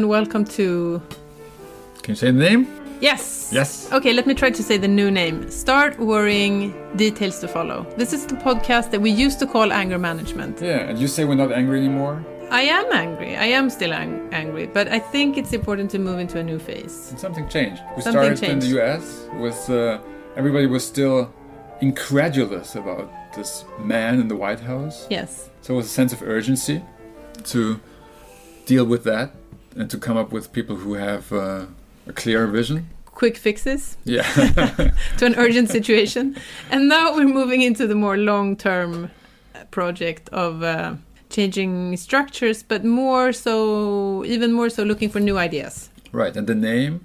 And welcome to. Can you say the name? Yes! Yes. Okay, let me try to say the new name. Start Worrying, Details to Follow. This is the podcast that we used to call Anger Management. Yeah, and you say we're not angry anymore? I am angry. I am still ang- angry, but I think it's important to move into a new phase. And something changed. We Something started in the. US with uh, everybody was still incredulous about this man in the White House. Yes. So it was a sense of urgency to deal with that and to come up with people who have uh, a clear vision. Quick fixes Yeah. to an urgent situation. And now we're moving into the more long term project of uh, changing structures, but more so, even more so, looking for new ideas. right. And the name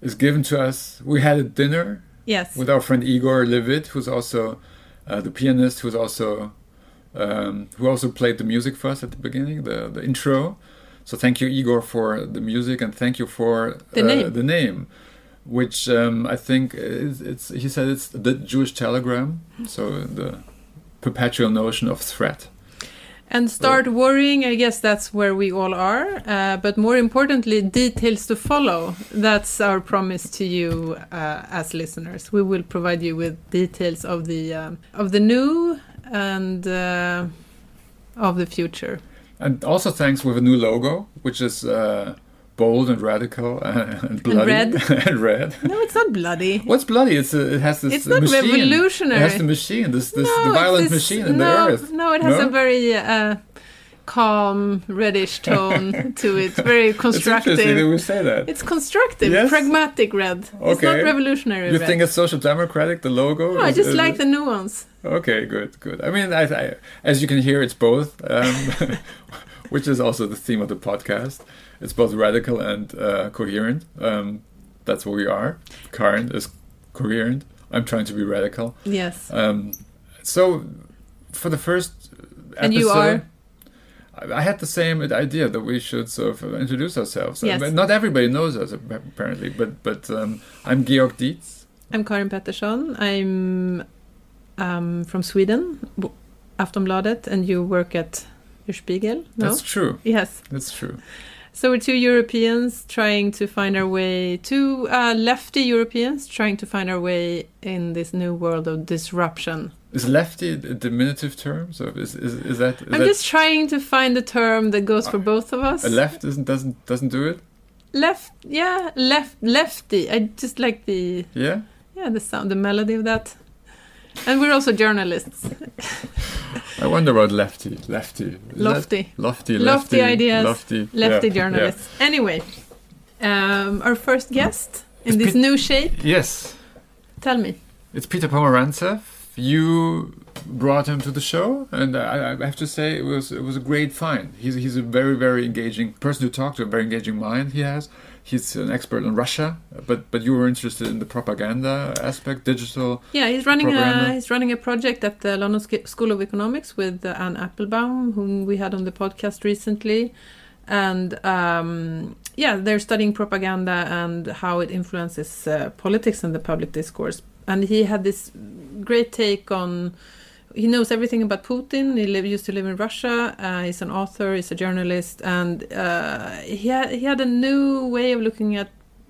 is given to us. We had a dinner Yes. with our friend Igor Levit, who's also uh, the pianist, who's also um, who also played the music for us at the beginning, the the intro. So thank you, Igor, for the music, and thank you for The uh, name. the name, which um, I think is, it's. He said it's the Jewish telegram, so the perpetual notion of threat. And start worrying, I guess that's where we all are. Uh, but more importantly, details to follow. That's our promise to you uh, as listeners. We will provide you with details of the um, of the new and uh, of the future. And also thanks with a new logo, which is uh, bold and radical and bloody red. and red. No, it's not bloody. What's bloody? It's a, it has this It's not machine. revolutionary. It has the machine, this this no, the violent this- machine in no, the earth. No, it has No? a very uh, calm reddish tone to it. Very constructive. It's interesting that constructive. we say that. It's constructive, Yes? pragmatic red. It's not revolutionary you red. think it's social democratic, the logo? no, I just like it- the nuance. Okay, good, good. I mean, I, I, as you can hear, it's both, um, which is also the theme of the podcast. It's both radical and uh, coherent. Um, that's what we are. Karin is coherent. I'm trying to be radical. Yes. Um, so, for the first episode, And you are? I I had the same idea that we should sort of introduce ourselves. Yes. Uh, Not everybody knows us apparently, but but um, I'm Georg Diez. I'm Karin Pettersson. I'm um, from Sweden, Aftonbladet, and you work at Der Spiegel. No? That's true. yes. That's true. So we're two Europeans trying to find our way, two uh, lefty Europeans trying to find our way in this new world of disruption. Is lefty a diminutive term? So is is, is that is I'm that just trying to find a term that goes for both of us. a left doesn't doesn't doesn't do it? Left, yeah, left, lefty. I just like the Yeah. yeah the sound, the melody of that. And we're also journalists. I wonder about lefty. Lefty. That- Lofty. Lofty. Lofty ideas, Lofty. lefty yeah, journalists. Anyway, um, our first guest in It's this Pete- new shape. Yes. Tell me. It's Peter Pomerantsev. You brought him to the show, and I, I have to say it was it was a great find. He's he's a very very engaging person to talk to, a very engaging mind he has. He's an expert on Russia, but but you were interested in the propaganda aspect, digital. Yeah, he's running a he's running a project at the London School of Economics with uh, Anne Applebaum, whom we had on the podcast recently, and um, yeah, they're studying propaganda and how it influences uh, politics and the public discourse. And he had this great take on. He knows everything about Putin. He live, used to live in Russia. Uh, he's an author. He's a journalist, and uh, he had, he had a new way of looking at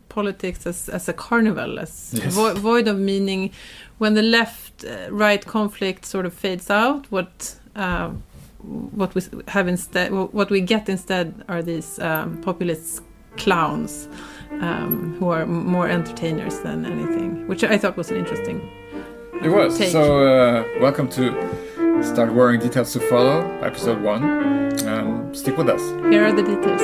politics as, as a carnival, as Yes. vo- void of meaning. When the left-right conflict sort of fades out, what uh, what we have instead, what we get instead, are these um, populist clowns um, who are more entertainers than anything, which I thought was an interesting. It was. Take. So, uh, welcome to Start Worrying Details to Follow, episode one. Um, stick with us. Here are the details.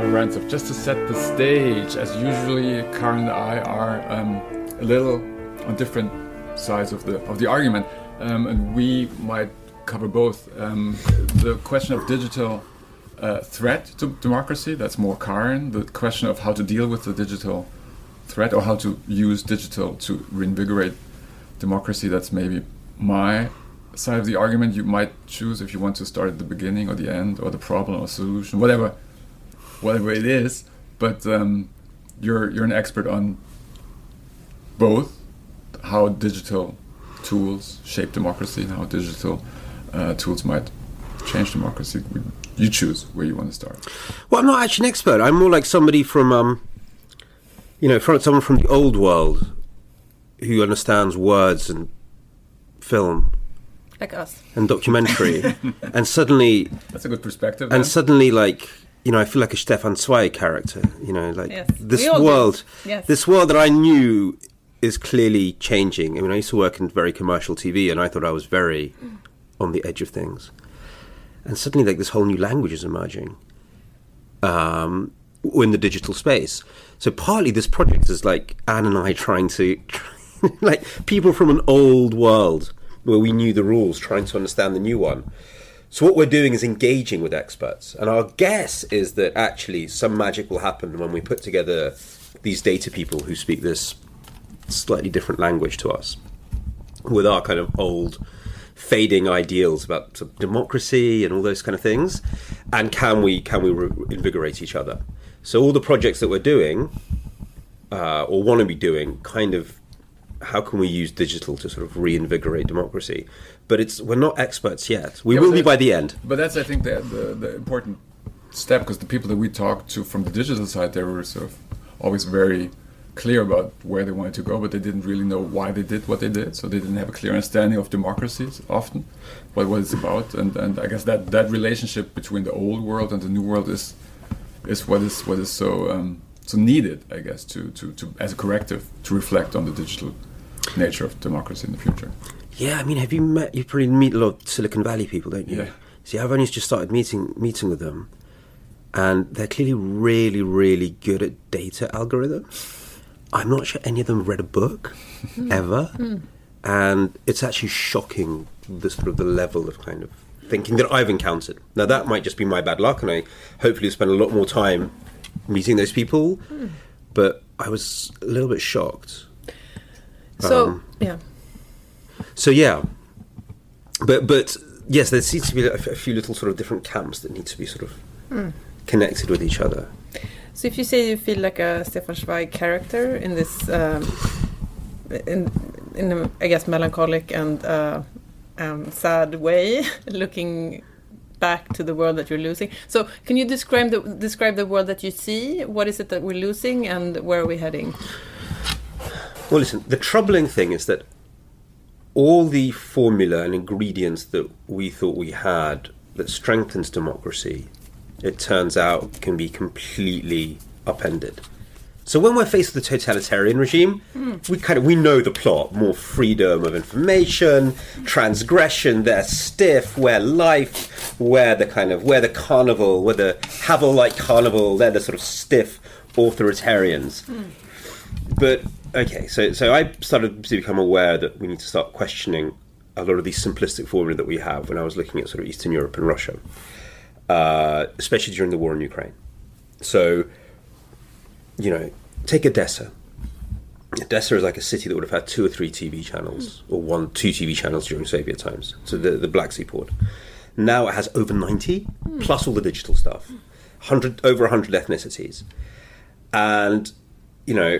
Pomerantsev, just to set the stage, as usually, Karin and I are um, a little on different sides of the of the argument, um, and we might cover both um, the question of digital uh, threat to democracy. That's more Karin. The question of how to deal with the digital threat or how to use digital to reinvigorate democracy. That's maybe my side of the argument. You might choose if you want to start at the beginning or the end or the problem or solution, whatever, whatever it is. But um, you're you're an expert on both how digital tools shape democracy and how digital uh, tools might change democracy. You choose where you want to start. Well, I'm not actually an expert. I'm more like somebody from, um, you know, from someone from the old world who understands words and film like us and documentary, and suddenly that's a good perspective. And then. suddenly, like you know, I feel like a Stefan Zweig character. You know, like yes. this world, yes. this world that I knew is clearly changing. I mean, I used to work in very commercial TV, and I thought I was very on the edge of things. And suddenly, like this whole new language is emerging um, in the digital space. So partly, this project is like Anne and I trying to, like people from an old world where we knew the rules, trying to understand the new one. So what we're doing is engaging with experts, and our guess is that actually some magic will happen when we put together these data people who speak this slightly different language to us, with our kind of old, fading ideals about sort of democracy and all those kind of things, and can we can we re- invigorate each other? So all the projects that we're doing, uh, or want to be doing, kind of how can we use digital to sort of reinvigorate democracy? But it's we're not experts yet. We yeah, will be by the end. But that's I think the the, the important step because the people that we talked to from the digital side, they were sort of always very clear about where they wanted to go, but they didn't really know why they did what they did. So they didn't have a clear understanding of democracies often, what, what it's about. And, and I guess that, that relationship between the old world and the new world is is what is what is so um, so needed, I guess, to, to, to as a corrective to reflect on the digital nature of democracy in the future. Yeah, I mean, have you met? You probably meet a lot of Silicon Valley people, don't you? Yeah. See, I've only just started meeting meeting with them, and they're clearly really, really good at data algorithms. I'm not sure any of them read a book mm. ever, mm. and it's actually shocking the sort of the level of kind of thinking that I've encountered. Now that might just be my bad luck, and I hopefully spend a lot more time meeting those people. Mm. But I was a little bit shocked so um, yeah. So yeah, but but yes, there seems to be a few little sort of different camps that need to be sort of mm. connected with each other. So if you say you feel like a Stefan Zweig character in this, um, in in a, I guess melancholic and uh, um, sad way, looking back to the world that you're losing. So can you describe the describe the world that you see? What is it that we're losing, and where are we heading? Well, listen, the troubling thing is that all the formula and ingredients that we thought we had that strengthens democracy, it turns out can be completely upended. So when we're faced with a totalitarian regime, mm. we kind of we know the plot: more freedom of information, transgression. They're stiff. We're life. We're the kind of we're the carnival. We're the Havel-like carnival. They're the sort of stiff authoritarians. Mm. But okay, so so I started to become aware that we need to start questioning a lot of these simplistic formula that we have when I was looking at sort of Eastern Europe and Russia, uh, especially during the war in Ukraine. So, you know, take Odessa. Odessa is like a city that would have had two or three TV channels, or one, two TV channels during Soviet times. So the, the Black Sea port. Now it has over 90, plus all the digital stuff, 100, over 100 ethnicities. And, you know,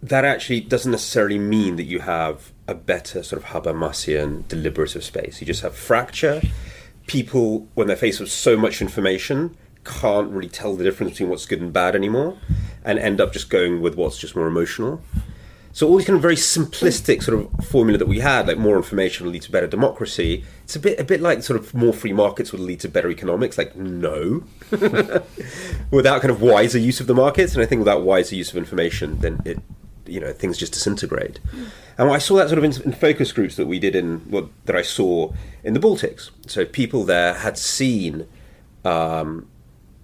that actually doesn't necessarily mean that you have a better sort of Habermasian deliberative space. You just have fracture. People, when they're faced with so much information, can't really tell the difference between what's good and bad anymore, and end up just going with what's just more emotional. So all these kind of very simplistic sort of formula that we had, like more information will lead to better democracy. It's a bit a bit like sort of more free markets will lead to better economics. Like no, without kind of wiser use of the markets, and I think without wiser use of information, then it you know things just disintegrate. And I saw that sort of in, in, focus groups that we did in well, that I saw in the Baltics. So people there had seen, um,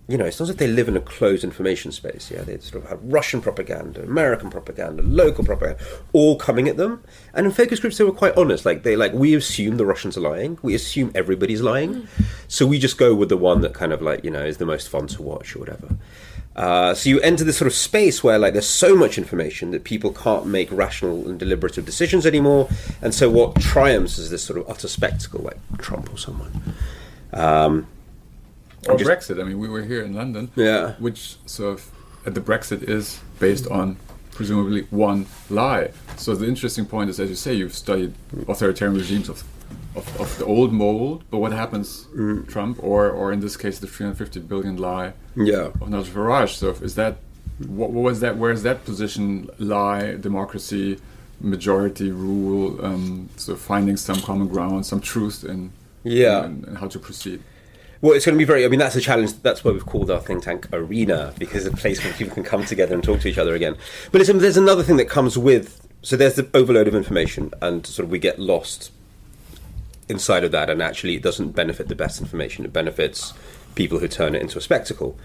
you know, it's not as if they live in a closed information space. Yeah, they sort of had Russian propaganda, American propaganda, local propaganda, all coming at them. And in focus groups, they were quite honest. Like they like we assume the Russians are lying. We assume everybody's lying. Mm. So we just go with the one that kind of like you know is the most fun to watch or whatever. Uh, so you enter this sort of space where like there's so much information that people can't make rational and deliberative decisions anymore, and so what triumphs is this sort of utter spectacle, like Trump or someone. Um, or just, Brexit. I mean, we were here in London, yeah, which sort of uh, the Brexit is based on presumably one lie. So the interesting point is, as you say, you've studied authoritarian regimes of of, of the old mold, but what happens Trump or or in this case the 350 billion lie Yeah. of Nigel Farage? So is that what, what was that? Where is that position lie? Democracy, majority rule, um, so finding some common ground, some truth in Yeah. in, in how to proceed. Well, it's going to be very. I mean, that's a challenge. That's why we've called our think tank Arena because it's a place where people can come together and talk to each other again. But there's another thing that comes with. So there's the overload of information, and sort of we get lost inside of that, and actually, it doesn't benefit the best information. It benefits people who turn it into a spectacle,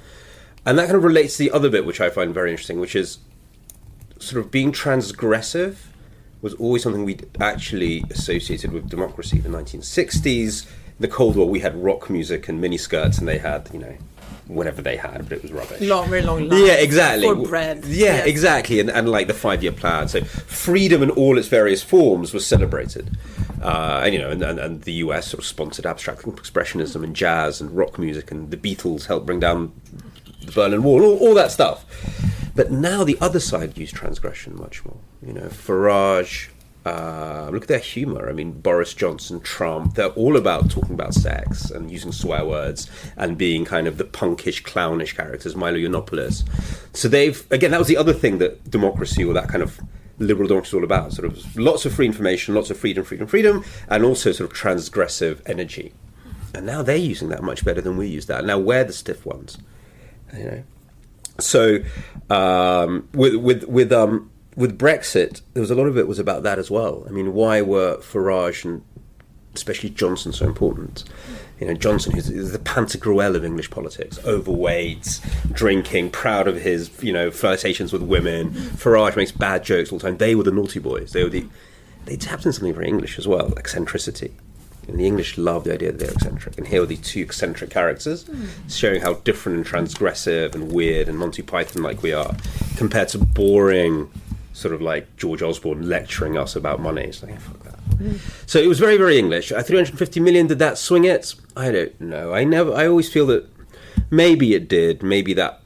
and that kind of relates to the other bit, which I find very interesting, which is sort of being transgressive was always something we actually associated with democracy. The 1960s, the Cold War, we had rock music and miniskirts, and they had, you know, whatever they had, but it was rubbish. Long, very long lines Yeah, exactly. bread. Yeah, Yes. exactly. And, and like the five year plan. So freedom in all its various forms was celebrated. Uh, and, you know, and, and, and the US sort of sponsored abstract expressionism and jazz and rock music, and the Beatles helped bring down the Berlin Wall, all, all that stuff. But now the other side used transgression much more. You know, Farage, uh, look at their humour. I mean, Boris Johnson, Trump, they're all about talking about sex and using swear words and being kind of the punkish, clownish characters, Milo Yiannopoulos. So they've, again, that was the other thing that democracy or that kind of liberal democracy is all about. Sort of lots of free information, lots of freedom, freedom, freedom, and also sort of transgressive energy. And now they're using that much better than we use that. Now we're the stiff ones. You know, so um, with with with um, with Brexit, there was a lot of it was about that as well. I mean, why were Farage and especially Johnson so important? You know, Johnson who's the Pantagruel of English politics, overweight, drinking, proud of his you know flirtations with women. Farage makes bad jokes all the time. They were the naughty boys. They were the they tapped into something very English as well, eccentricity. And the English love the idea that they're eccentric. And here are these two eccentric characters showing how different and transgressive and weird and Monty Python like we are compared to boring, sort of like George Osborne lecturing us about money. It's like, fuck that. So it was very, very English. Uh, 350 million, did that swing it? I don't know. I never, I always feel that maybe it did. Maybe that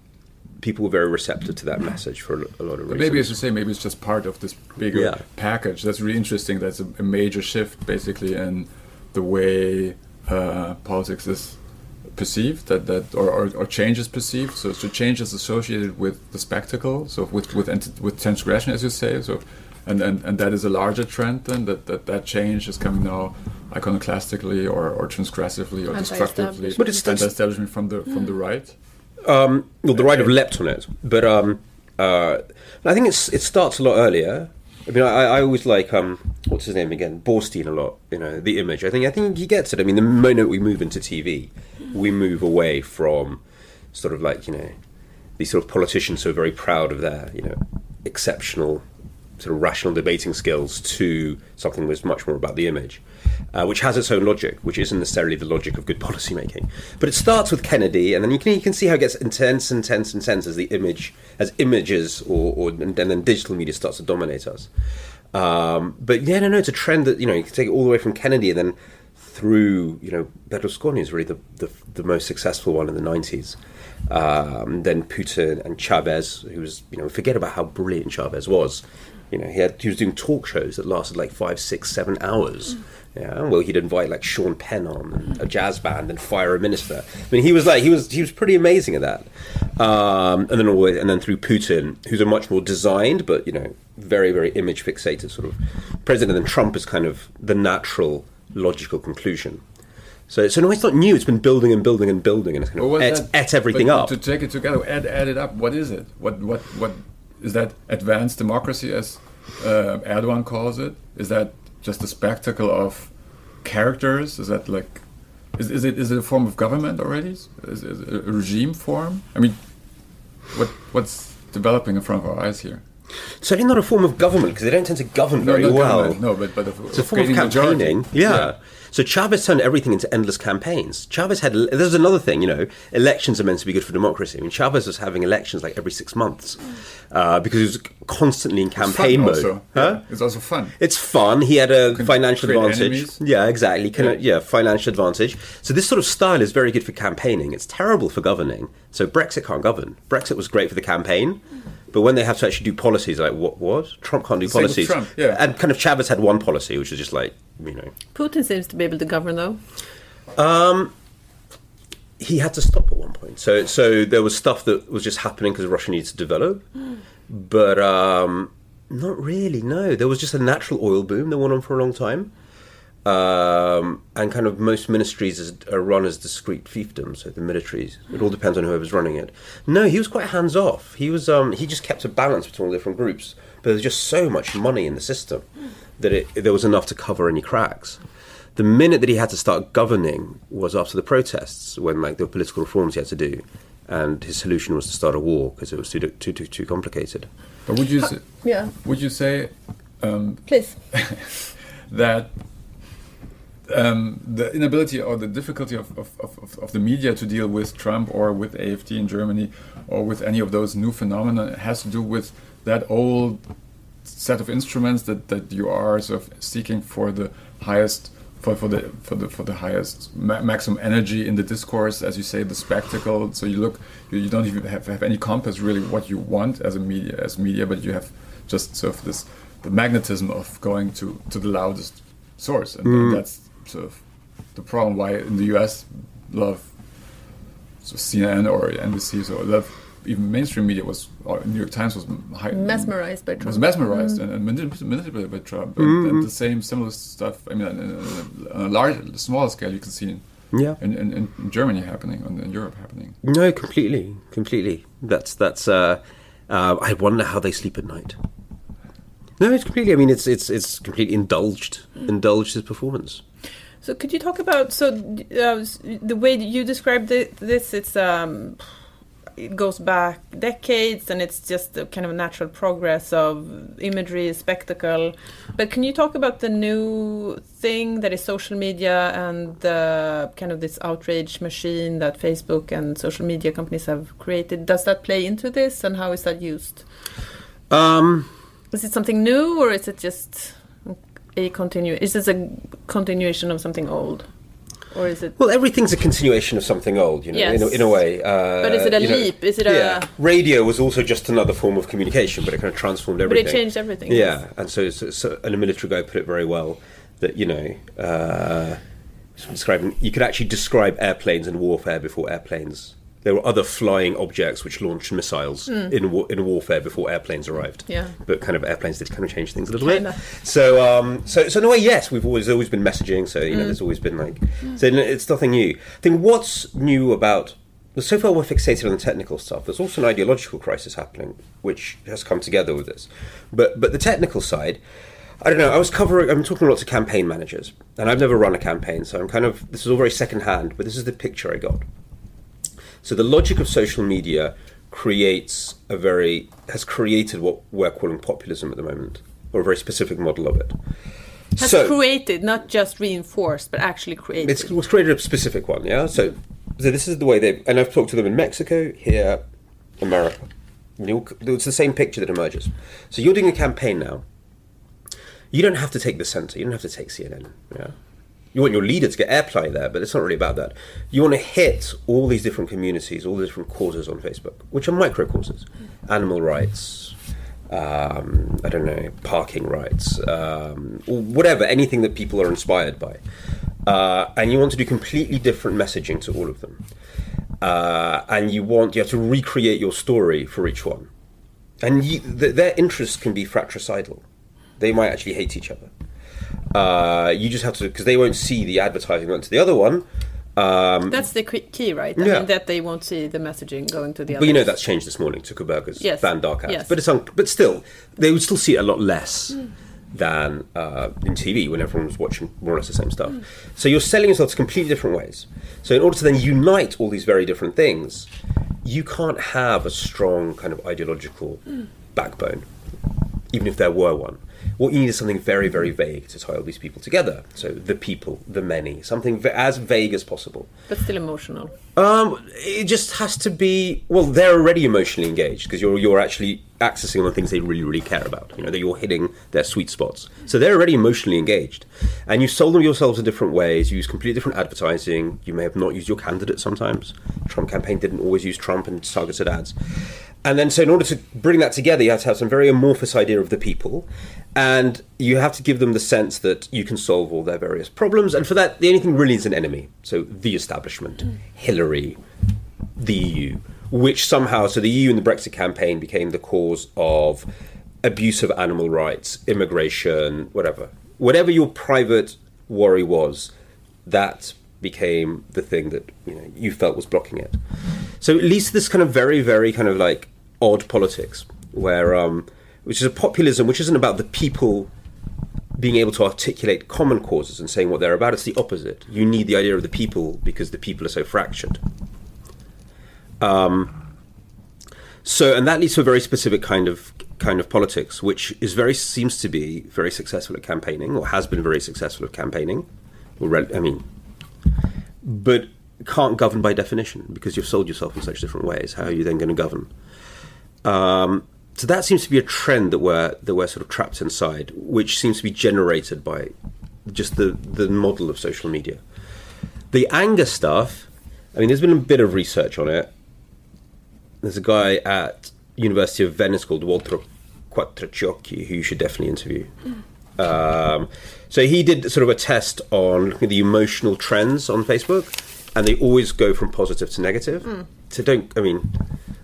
people were very receptive to that message for a, lot of reasons. Maybe as you say, maybe it's just part of this bigger Yeah. package. That's really interesting. That's a, a major shift, basically, in the way uh, politics is perceived, that that or, or, or change is perceived. So, so change is associated with the spectacle, so with with with transgression, as you say. So, and, and, and that is a larger trend then that, that that change is coming now iconoclastically or, or transgressively or destructively Anti-establishment. But it's- anti-establishment from the from the right. Um, well, the right have leapt on it, but um, uh, I think it's it starts a lot earlier. I mean, I, I always like um, what's his name again, Boorstin a lot. You know, the image. I think I think he gets it. I mean, the moment we move into TV, we move away from sort of like you know these sort of politicians who are very proud of their you know exceptional sort of rational debating skills to something that's much more about the image, uh, which has its own logic, which isn't necessarily the logic of good policy making. But it starts with Kennedy, and then you can you can see how it gets intense, intense, intense as the image, as images, or, or and, then digital media starts to dominate us. Um, but yeah, no, no, it's a trend that you know you can take it all the way from Kennedy and then through you know Berlusconi is really the, the the most successful one in the nineties. Um, then Putin and Chavez, who was you know forget about how brilliant Chavez was. You know he had he was doing talk shows that lasted like five, six, seven hours. Yeah, well he'd invite like Sean Penn on a jazz band and fire a minister. I mean he was like he was he was pretty amazing at that. Um, and then and then through Putin, who's a much more designed but you know very very image fixated sort of president. And Trump is kind of the natural logical conclusion. So, so no, it's not new. It's been building and building and building, and it's kind What of was et, everything up. To take it together, add, add it up. What is it? What what what is that? Advanced democracy, as uh, Erdogan calls it. Is that just a spectacle of characters? Is that like? Is, is it is it a form of government already? Is, is it a regime form? I mean, what what's developing in front of our eyes here? Certainly not a form of government because they don't tend to govern very not well. government, No, but but of, It's a form of campaigning. Yeah. So Chavez turned everything into endless campaigns. Chavez had. There's another thing, you know, elections are meant to be good for democracy. I mean, Chavez was having elections like every six months uh, because he was constantly in campaign mode. also. Huh? It's also fun. It's fun. He had a can financial advantage. enemies. Yeah, exactly. Can, Yeah. yeah. financial advantage. So this sort of style is very good for campaigning. It's terrible for governing. So Brexit can't govern. Brexit was great for the campaign, but when they have to actually do policies, like what? was Trump can't do Same with policies. Trump, yeah. And kind of Chavez had one policy, which was just like you know, Putin seems to be able to govern, though. he had to stop at one point. So so there was stuff that was just happening because Russia needs to develop, but um, not really. No, there was just a natural oil boom that went on for a long time, um, and kind of most ministries is, are run as discrete fiefdoms. So the militaries, it all depends on whoever's running it. No, he was quite hands off. He was um, he just kept a balance between all the different groups, but there's just so much money in the system that it, there was enough to cover any cracks the minute that he had to start governing was after the protests when like there were political reforms he had to do and his solution was to start a war because it was too, too too too complicated But would you say, Yeah, would you say um, please. that um, the inability or the difficulty of, of, of, of the media to deal with Trump or with AFD in Germany or with any of those new phenomena has to do with that old set of instruments that, that you are sort of seeking for the highest for, for the for the for the highest ma- maximum energy in the discourse as you say the spectacle. So you look you, you don't even have, have any compass really what you want as a media as media but you have just sort of this the magnetism of going to to the loudest source. And, and that's sort of the problem why in the US love so CNN or NBC so love even mainstream media was or New York Times was high, Mesmerized by Trump. was Trump. mesmerized and, and manip- manipulated by Trump. And, and the same similar stuff. I mean, on a, on a large, smaller scale, you can see in, yeah in, in, in Germany happening, and in Europe happening. no completely completely that's that's uh, uh, i wonder how they sleep at night no it's completely i mean it's it's it's completely indulged indulged his performance So could you talk about so uh, the way you described thi- this? It's um, it goes back decades, and it's just a kind of a natural progress of imagery, spectacle. But can you talk about the new thing that is social media and the kind of this outrage machine that Facebook and social media companies have created? Does that play into this, and how is that used? um Is it something new, or is it just a continue? Is this a continuation of something old, or is it? Well, everything's a continuation of something old, you know, in, a, in a way. Uh, But is it a you know, leap? Is it a- Yeah. Radio was also just another form of communication, but it kind of transformed everything. But it changed everything. Yeah, and so, so, so and a military guy put it very well that you know, uh, describing you could actually describe airplanes and warfare before airplanes. There were other flying objects which launched missiles in wa- in warfare before airplanes arrived. Hmm. Yeah. but kind of airplanes did kind of change things a little Kinda. bit. So, um, so, so in a way, yes, we've always always been messaging. So you know, there's always been like, so it's nothing new. I think what's new about well, so far we're fixated on the technical stuff. There's also an ideological crisis happening, which has come together with this. But but the technical side, I don't know. I was covering. I'm talking to lots of campaign managers, and I've never run a campaign, so I'm kind of this is all very second hand. But this is the picture I got. So the logic of social media creates a very has created what we're calling populism at the moment, or a very specific model of it. Has so created, not just reinforced, but actually created. it's, it was created a specific one, yeah. So, so this is the way they and I've talked to them in Mexico, here, America. It's the same picture that emerges. So you're doing a campaign now. You don't have to take the center. You don't have to take CNN. Yeah. You want your leader to get airplay there, but it's not really about that. You want to hit all these different communities, all the different causes on Facebook, which are micro causes, animal rights, um, I don't know, parking rights, um, or whatever, anything that people are inspired by. Uh, and you want to do completely different messaging to all of them. Uh, and you want you have to recreate your story for each one. And you, th- their interests can be fratricidal. They might actually hate each other. Uh, you just have to because they won't see the advertising going to the other one. Um, That's the key- right? I Yeah. mean, that they won't see the messaging going to the other. But you know that's changed this morning. Zuckerberg's Yes. banned dark ads, Yes. but it's un- but still they would still see it a lot less than uh, in TV when everyone was watching more or less the same stuff. So you're selling yourself to completely different ways. So in order to then unite all these very different things, you can't have a strong kind of ideological backbone. even if there were one. What you need is something very, very vague to tie all these people together. So the people, the many, something v- as vague as possible. But still emotional. Um, it just has to be. Well, they're already emotionally engaged because you're you're actually accessing on the things they really really care about. You know that you're hitting their sweet spots. So they're already emotionally engaged, and you sold them yourselves in different ways. You use completely different advertising. You may have not used your candidate sometimes. Trump campaign didn't always use Trump and targeted ads. And then, so in order to bring that together, you have to have some very amorphous idea of the people, and you have to give them the sense that you can solve all their various problems. And for that, the only thing really is an enemy. So the establishment, Hillary, the EU, which somehow, so the EU and the Brexit campaign became the cause of abuse of animal rights, immigration, whatever. Whatever your private worry was, that became the thing that you know you felt was blocking it. So at least this kind of very, very kind of like odd politics, where um, which is a populism which isn't about the people being able to articulate common causes and saying what they're about. It's the opposite. You need the idea of the people because the people are so fractured. Um, so, and that leads to a very specific kind of kind of politics, which is very seems to be very successful at campaigning, or has been very successful at campaigning. I mean, but can't govern by definition because you've sold yourself in such different ways. How are you then going to govern? Um, so that seems to be a trend that we're that we're sort of trapped inside, which seems to be generated by just the the model of social media. The anger stuff. I mean, there's been a bit of research on it. There's a guy at University of Venice called Walter Quattrociocchi who you should definitely interview. Um, so he did sort of a test on looking at the emotional trends on Facebook, and they always go from positive to negative. So don't, I mean,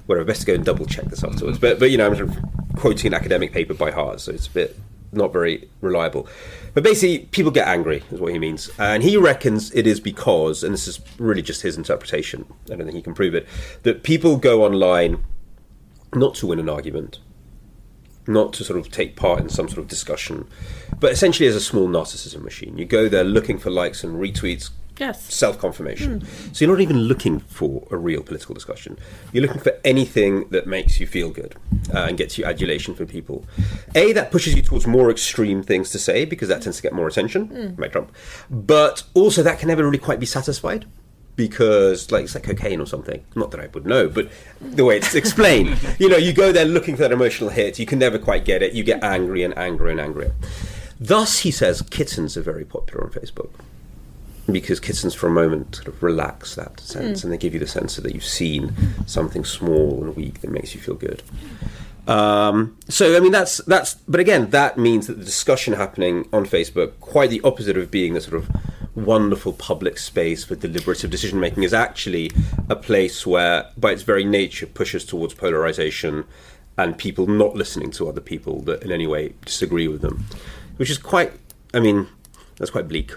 whatever. Best to go and double check this afterwards. But but you know, I'm quoting an academic paper by heart, so it's a bit not very reliable. But basically, people get angry, is what he means. And he reckons it is because, and this is really just his interpretation, I don't think he can prove it, that people go online not to win an argument, not to sort of take part in some sort of discussion, but essentially as a small narcissism machine. You go there looking for likes and retweets, Yes. self confirmation. So you're not even looking for a real political discussion. You're looking for anything that makes you feel good uh, and gets you adulation from people. A, that pushes you towards more extreme things to say because that tends to get more attention, like Trump. But also, that can never really quite be satisfied. Because, like, it's like cocaine or something. Not that I would know, but the way it's explained. you know, you go there looking for that emotional hit, you can never quite get it, you get angry and angrier and angrier. Thus, he says, kittens are very popular on Facebook because kittens for a moment sort of relax that sense and they give you the sense that you've seen something small and weak that makes you feel good. Um, so i mean that's that's but again that means that the discussion happening on facebook quite the opposite of being the sort of wonderful public space for deliberative decision making is actually a place where by its very nature pushes towards polarization and people not listening to other people that in any way disagree with them which is quite i mean that's quite bleak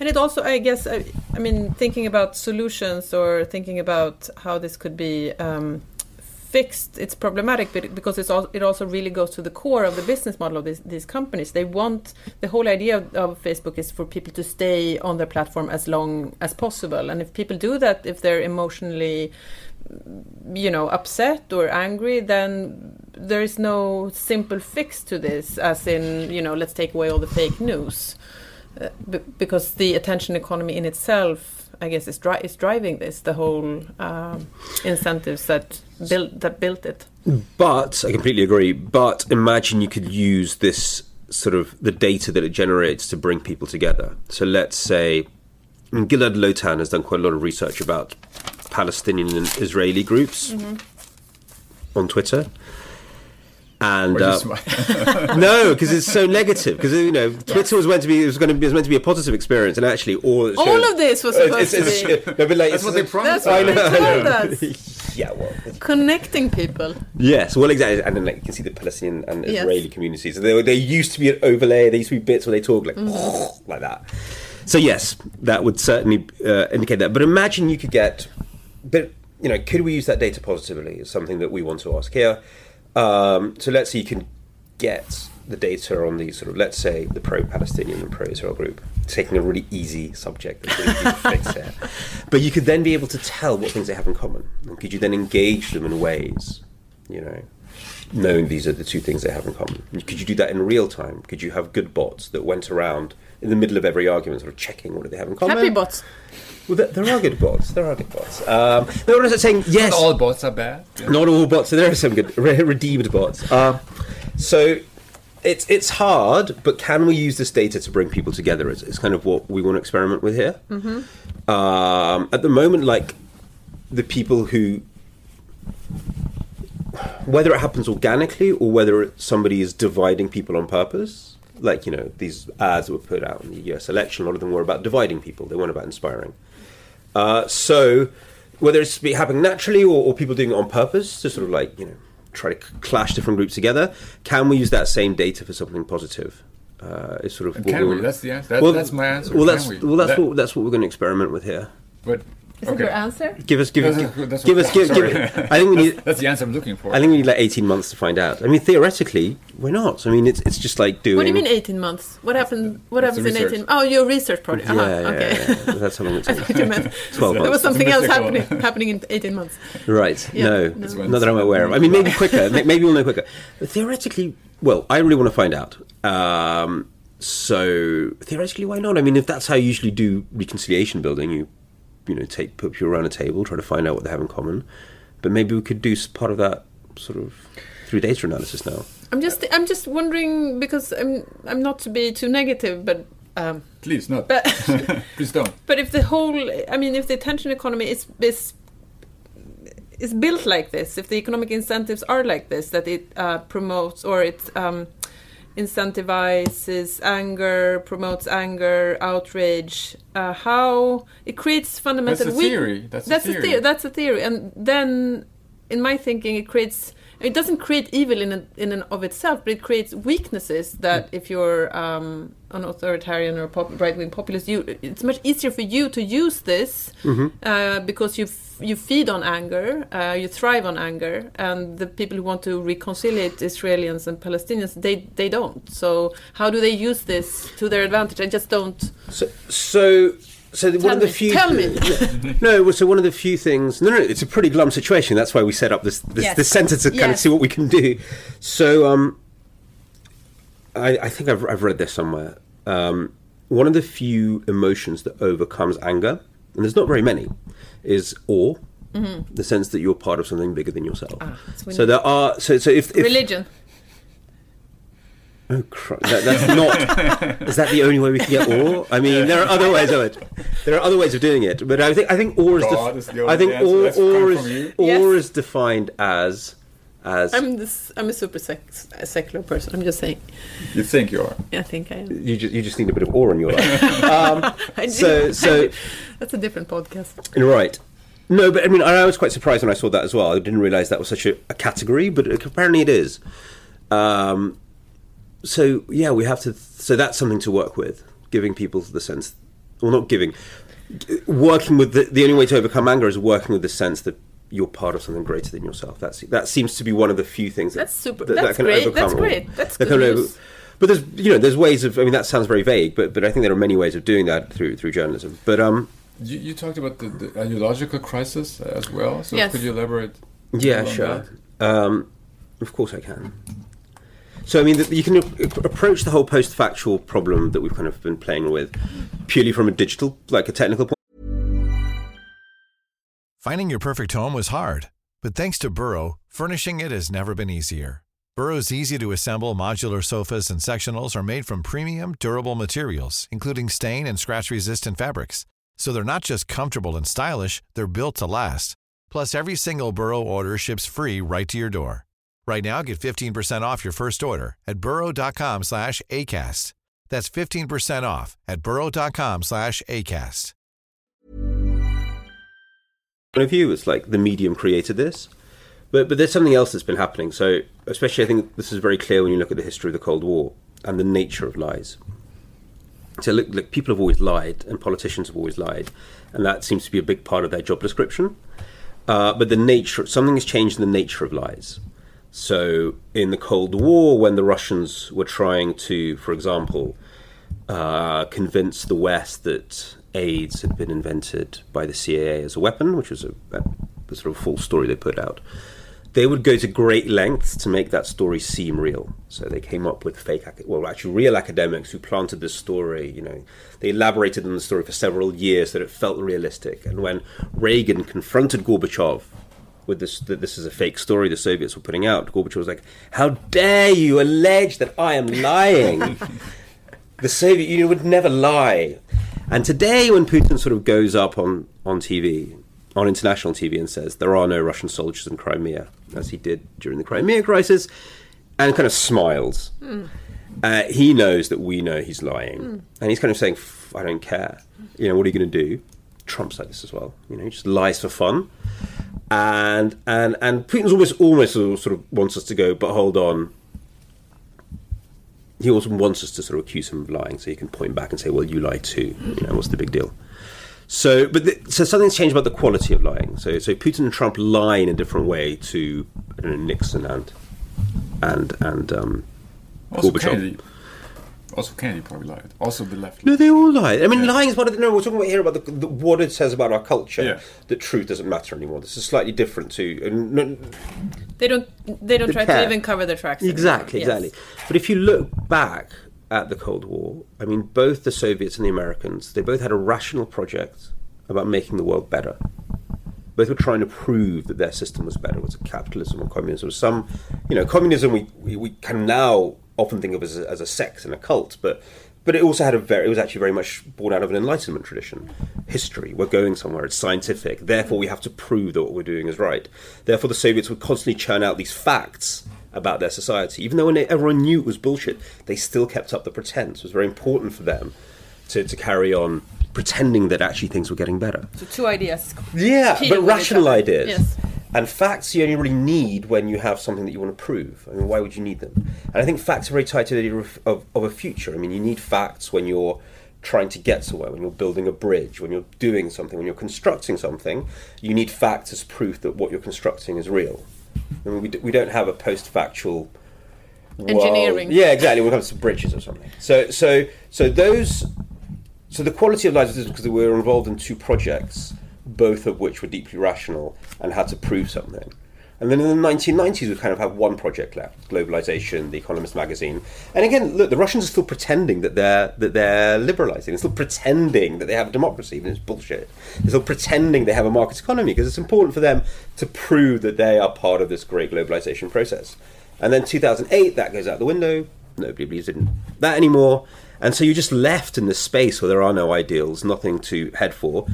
And it also, I guess, I, I mean, thinking about solutions or thinking about how this could be um, fixed, it's problematic because it's all, it also really goes to the core of the business model of these, these companies. They want the whole idea of, of Facebook is for people to stay on their platform as long as possible, and if people do that, if they're emotionally you know upset or angry then there is no simple fix to this as in you know let's take away all the fake news uh, b- because the attention economy in itself i guess is, dri- is driving this the whole um, incentives that built that built it But I completely agree. But imagine you could use this sort of the data that it generates to bring people together. So let's say Gilad Lotan has done quite a lot of research about Palestinian and Israeli groups on Twitter. And uh, no, because it's so negative. Because you know, Twitter was meant to be it was going to be it was meant to be a positive experience, and actually, all all shows- of this was supposed it's- to be it's- like, That's it's- what they promised. That's what I they know, I told know. us. yeah, well, connecting people Yes, well, exactly, and then like you can see the Palestinian and Yes. Israeli communities. So there, there used to be an overlay. There used to be bits where they talk like like that. So yes, that would certainly uh, indicate that. But imagine you could get, but you know, could we use that data positively? Is something that we want to ask here. Um, so let's say you can get the data on these sort of, let's say, the pro-Palestinian and pro-Israel group, taking a really easy subject that's really easy to fix here. But you could then be able to tell what things they have in common, and could you then engage them in ways, you know, knowing these are the two things they have in common. Could you do that in real time? Could you have good bots that went around in the middle of every argument, sort of checking what do they have in common? Happy bots. Well, there, there are good bots. There are good bots. Um, no, I'm saying yes. Not all bots are bad. Yeah. Not all bots. So there are some good re- redeemed bots. Uh, so it's it's hard, but can we use this data to bring people together? It's, it's kind of what we want to experiment with here. Um, at the moment, like the people who, whether it happens organically or whether it, somebody is dividing people on purpose, like you know these ads that were put out in the U.S. election, a lot of them were about dividing people. They weren't about inspiring. Uh, so whether it's be happening naturally or, or people doing it on purpose to sort of like you know try to c- clash different groups together, can we use that same data for something positive? Uh, is sort of can we? That's the answer. That, that's my answer. Well, that's we? well, that's That- what that's what we're going to experiment with here. But Is it your answer? Give us, give, us, give, a- give us, give, sorry. give, I think we need. that's the answer I'm looking for. I think we need like eighteen months to find out. I mean, theoretically, we're not? I mean, it's it's just like doing. What do you mean 18 months? What happens? What That's happens in 18? Oh, your research project. Yeah, Uh-huh, yeah, okay. yeah, yeah. That's how long it I takes. thought you meant Twelve there was something else happening happening in 18 months. Right? Yeah, no, no. not that I'm aware of. I mean, maybe quicker. Maybe we'll know quicker. But theoretically, well, I really want to find out. Um, so theoretically, why not? I mean, if that's how you usually do reconciliation building, you you know take put people around a table, try to find out what they have in common. But maybe we could do part of that sort of through data analysis now. I'm just I'm just wondering because I'm I'm not to be too negative, but um, Please, not. but Please don't. but if the whole I mean if the attention economy is is is built like this, if the economic incentives are like this, that it uh, promotes or it um, incentivizes anger, promotes anger, outrage, uh, how it creates fundamental That's a theory. That's a theory. a theory. That's a theory, and then in my thinking, it creates. It doesn't create evil in a, in and of itself, but it creates weaknesses that if you're um, an authoritarian or pop, right-wing populist, you it's much easier for you to use this uh, because you f- you feed on anger, uh, you thrive on anger, and the people who want to reconcile Israelis and Palestinians, they they don't. So how do they use this to their advantage? I just don't. So, so, so the- one Tell of the me, few. tell me. no, so one of the few things. No, no, it's a pretty glum situation. That's why we set up this this, Yes. this centre to kind of see what we can do. So, um, I, I think I've I've read this somewhere. Um, one of the few emotions that overcomes anger, and there's not very many, is awe. The sense that you're part of something bigger than yourself. Mm-hmm. Ah, that's so there are. So so if, if Religion. Oh, cr- that, that's not. is that the only way we can get awe? I mean, there are other ways of it. There are other ways of doing it, but I think I think awe is. God is the I think answer. awe, awe is from awe Yes. is defined as as I'm this. I'm a super sec- secular person. I'm just saying. You think you are. I think I am. you just you just need a bit of awe in your life. um, so so That's a different podcast. right. No, but I mean, I was quite surprised when I saw that as well. I didn't realize that was such a, a category, but apparently it is. Um, so yeah, we have to. So that's something to work with, giving people the sense, well, not giving, working with the, the only way to overcome anger is working with the sense that you're part of something greater than yourself. That's that seems to be one of the few things that, That's super- that, that's can great, overcome that's great, that's that good over- news. but there's you know there's ways of I mean that sounds very vague, but but I think there are many ways of doing that through through journalism. But um You, you talked about the, the ideological crisis as well. So Yes. could you elaborate? Yeah, sure. that? Um, of course, I can. So, I mean, you can approach the whole post-factual problem that we've kind of been playing with purely from a digital, like a technical point. Finding your perfect home was hard, but thanks to Burrow, furnishing it has never been easier. Burrow's easy to assemble modular sofas and sectionals are made from premium, durable materials, including stain and scratch resistant fabrics. So they're not just comfortable and stylish, they're built to last. Plus, every single Burrow order ships free right to your door. Right now, get 15% off your first order at burrow.com slash ACAST. That's 15% off at burrow.com slash ACAST. point of view. It's like the medium created this, but but there's something else that's been happening. So, especially, I think this is very clear when you look at the history of the Cold War and the nature of lies. So, look, look, people have always lied, and politicians have always lied, and that seems to be a big part of their job description. Uh, but the nature, something has changed in the nature of lies. So, in the Cold War, when the Russians were trying to, for example, uh, convince the West that AIDS had been invented by the CIA as a weapon, which was a, a, sort of false story they put out, they would go to great lengths to make that story seem real. So they came up with fake, well, actually real academics who planted this story. You know, they elaborated on the story for several years so that it felt realistic. And when Reagan confronted Gorbachev with this, that this is a fake story the Soviets were putting out, Gorbachev was like, "How dare you allege that I am lying?" the Soviet Union would never lie. And today, when Putin sort of goes up on, on TV, on international TV, and says there are no Russian soldiers in Crimea, as he did during the Crimea crisis, and kind of smiles, uh, he knows that we know he's lying. And he's kind of saying, I don't care. You know, what are you going to do? Trump's like this as well. You know, he just lies for fun. And and and Putin's almost almost sort of wants us to go, but hold on, he also wants us to sort of accuse him of lying, so he can point back and say, "Well, you lie too." You know, what's the big deal? So, but the, so something's changed about the quality of lying. So, so Putin and Trump lie in a different way to know, Nixon and and and um, Gorbachev. Kennedy. Also Kennedy probably lied. Also the left. No, they all lie. I mean, Yeah. lying is one of the. No, we're talking about here about the, the, what it says about our culture. Yeah. That truth doesn't matter anymore. This is slightly different to. And no, They don't. They don't They try care. to even cover their tracks. anymore. Exactly, Yes. exactly. But if you look back at the Cold War, I mean, both the Soviets and the Americans, they both had a rational project about making the world better. Both were trying to prove that their system was better, was it capitalism or communism? Some, you know, communism we, we, we can now often think of as a, as a sect and a cult, but but it also had a very, it was actually very much born out of an Enlightenment tradition. History, we're going somewhere, it's scientific, therefore we have to prove that what we're doing is right. Therefore, the Soviets would constantly churn out these facts about their society. Even though when everyone knew it was bullshit, they still kept up the pretense. It was very important for them to, to carry on pretending that actually things were getting better. So two ideas. Yeah, but rational ideas. Yes. And facts you only really need when you have something that you want to prove. I mean, why would you need them? And I think facts are very tied to the idea of, of, of a future. I mean, you need facts when you're trying to get somewhere, when you're building a bridge, when you're doing something, when you're constructing something. You need facts as proof that what you're constructing is real. I mean, we, d- we don't have a post-factual world- Engineering. Yeah, exactly. When it comes to bridges or something. So, so, so those so the quality of lives is because we were involved in two projects, both of which were deeply rational and had to prove something. And then in the 1990s, we kind of have one project left: globalization, The Economist magazine. And again, look, the Russians are still pretending that they're that they're liberalizing. They're still pretending that they have a democracy, even it's bullshit. They're still pretending they have a market economy because it's important for them to prove that they are part of this great globalization process. And then 2008, that goes out the window. Nobody believes in that anymore. And so you're just left in this space where there are no ideals, nothing to head for.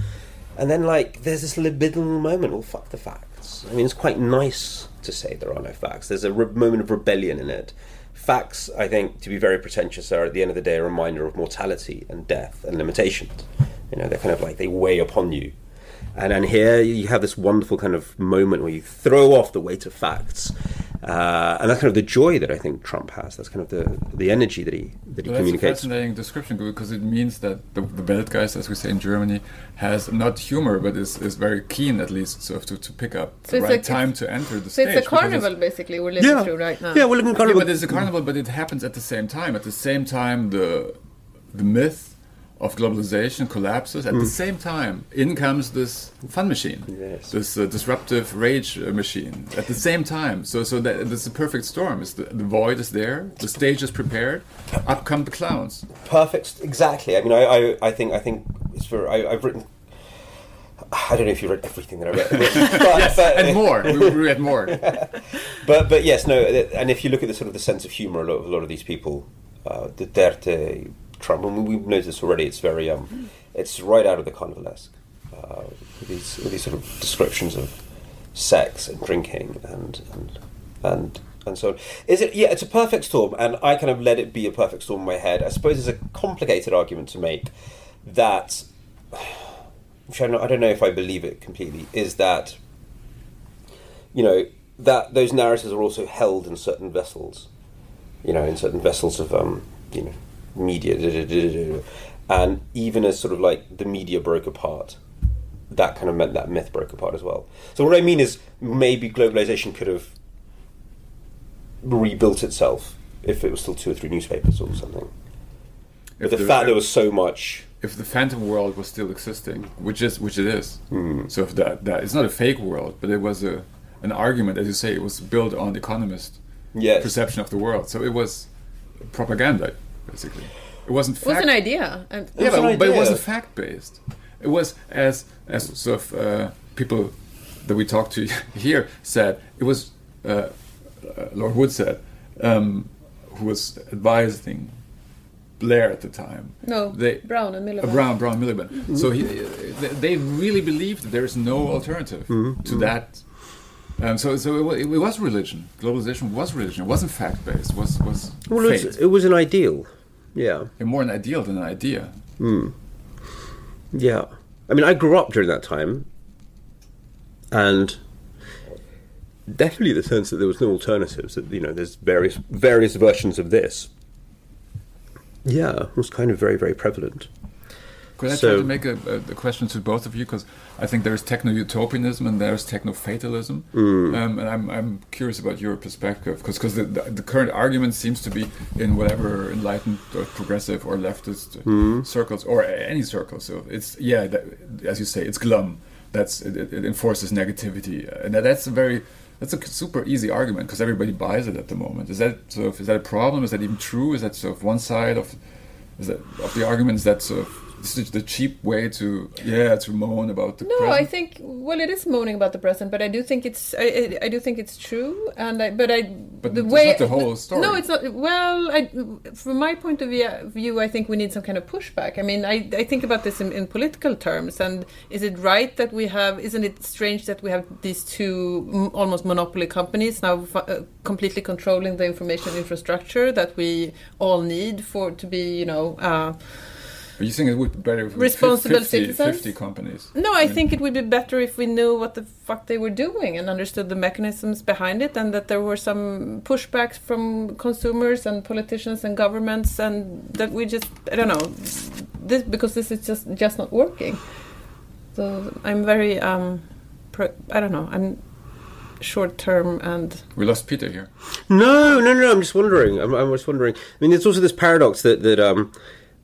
And then, like, there's this libidinal moment. Well, fuck the facts. I mean, it's quite nice to say there are no facts. There's a re- moment of rebellion in it. Facts, I think, to be very pretentious, are at the end of the day a reminder of mortality and death and limitations. You know, they're kind of like they weigh upon you. And and here you have this wonderful kind of moment where you throw off the weight of facts, uh, and that's kind of the joy that I think Trump has. That's kind of the the energy that he that he Well, that's a communicates. fascinating description because it means that the, the bad guys, as we say in Germany, has not humor but is, is very keen at least so to, to pick up So the it's right like- time to enter the So stage. it's a because carnival, basically, we're living through right now. yeah, we're looking Yeah, but it's a carnival, but it happens at the same time. At the same time, the the myth of globalization collapses. At the same time, in comes this fun machine, Yes. this uh, disruptive rage uh, machine. At the same time, so so that it's a perfect storm. It's the, the void is there, the stage is prepared. Up come the clowns. perfect exactly i mean i i, I think i think it's for I, i've written i don't know if you've read everything that i read but, but, and more. we read more. but but yes no and if you look at the sort of the sense of humor a lot of a lot of these people uh, Duterte Trump and we've noticed already it's very um it's right out of the carnivalesque uh, these these sort of descriptions of sex and drinking and and and and so on. Is it? Yeah, it's a perfect storm, and I kind of let it be a perfect storm in my head. I suppose it's a complicated argument to make that, which I don't, I don't know if I believe it completely, is that you know that those narratives are also held in certain vessels, you know, in certain vessels of um, you know, media, da, da, da, da, da. and even as sort of like the media broke apart, that kind of meant that myth broke apart as well. So what I mean is maybe globalization could have rebuilt itself if it was still two or three newspapers or something. But If the fact there was so much if the phantom world was still existing, which is which it is. Hmm. So if that that it's not a fake world, but it was a an argument, as you say, it was built on economist Yes. perception of the world. So it was propaganda, basically. It wasn't Fact- It was an idea. And yeah, was but, an but it wasn't fact based. It was as as sort of uh, people that we talked to here said. It was uh, uh, Lord Wood said, um, who was advising Blair at the time. no, They, Brown and Miliband. uh, Brown, Brown Miliband. So he, they, they really believed that there is no alternative to that. Um, so, so it, wa- it was religion. Globalization was religion. It wasn't fact based. Was was Well, it was, it was an ideal. Yeah. And more an ideal than an idea. Hmm. Yeah. I mean, I grew up during that time, and definitely the sense that there was no alternatives. That you know, there's various various versions of this. Yeah, was kind of very very prevalent. Could I So- try to make a, a, a question to both of you? Because I think there's techno-utopianism and there's techno-fatalism, Mm. um, and I'm, I'm curious about your perspective. Because the, the, the current argument seems to be in whatever enlightened or progressive or leftist Mm. circles or any circle. So it's yeah, that, as you say, it's glum. That's it, it enforces negativity, and that, that's a very that's a super easy argument because everybody buys it at the moment. Is that sort of is that a problem? Is that even true? Is that sort of one side of is that of the argument? Is that sort of this is the cheap way to yeah to moan about the No, present? I think well, it is moaning about the present, but I do think it's I, I, I do think it's true, and I but I But the way not the whole story. No, it's not. Well, I, from my point of view, view, I think we need some kind of pushback. I mean, I, I think about this in, in political terms, and is it right that we have? Isn't it strange that we have these two m- almost monopoly companies now f- uh, completely controlling the information infrastructure that we all need for to be, you know. Uh, But you think it would be better if we Responsible 50, citizens? 50 companies? No, I think it would be better if we knew what the fuck they were doing and understood the mechanisms behind it, and that there were some pushbacks from consumers and politicians and governments, and that we just I don't know this because this is just just not working. So I'm very um, pro, I don't know I'm short term and We lost Peter here. No, no, no. I'm just wondering. I'm, I'm just wondering. I mean, there's also this paradox that that um,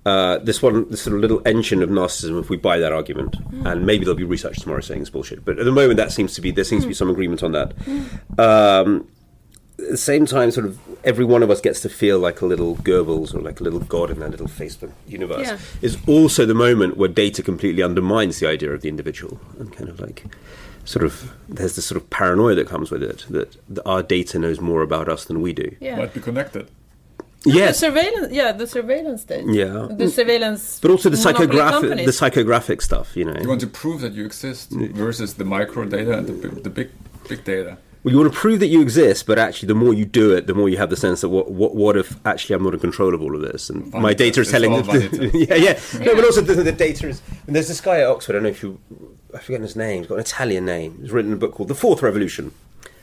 uh, this one, this sort of little engine of narcissism. If we buy that argument, and maybe there'll be research tomorrow saying it's bullshit, but at the moment that seems to be there seems to be some agreement on that. Um, at the same time, sort of every one of us gets to feel like a little Goebbels or like a little god in that little Facebook universe. Yeah. Is also the moment where data completely undermines the idea of the individual and kind of like sort of there's this sort of paranoia that comes with it that, that our data knows more about us than we do. yeah. Might be connected. Yes. The surveillance, yeah, the surveillance state. Yeah. The surveillance. But also the monopoly psychographic, the psychographic stuff, you know. You want to prove that you exist versus the micro data and the, the big big data. Well, you want to prove that you exist, but actually, the more you do it, the more you have the sense that what what, what if actually I'm not in control of all of this, and my data is telling. all The, vanitas. yeah, yeah. No, but also the, the data is. And there's this guy at Oxford. I don't know if you. I forget his name. He's got an Italian name. He's written a book called The Fourth Revolution,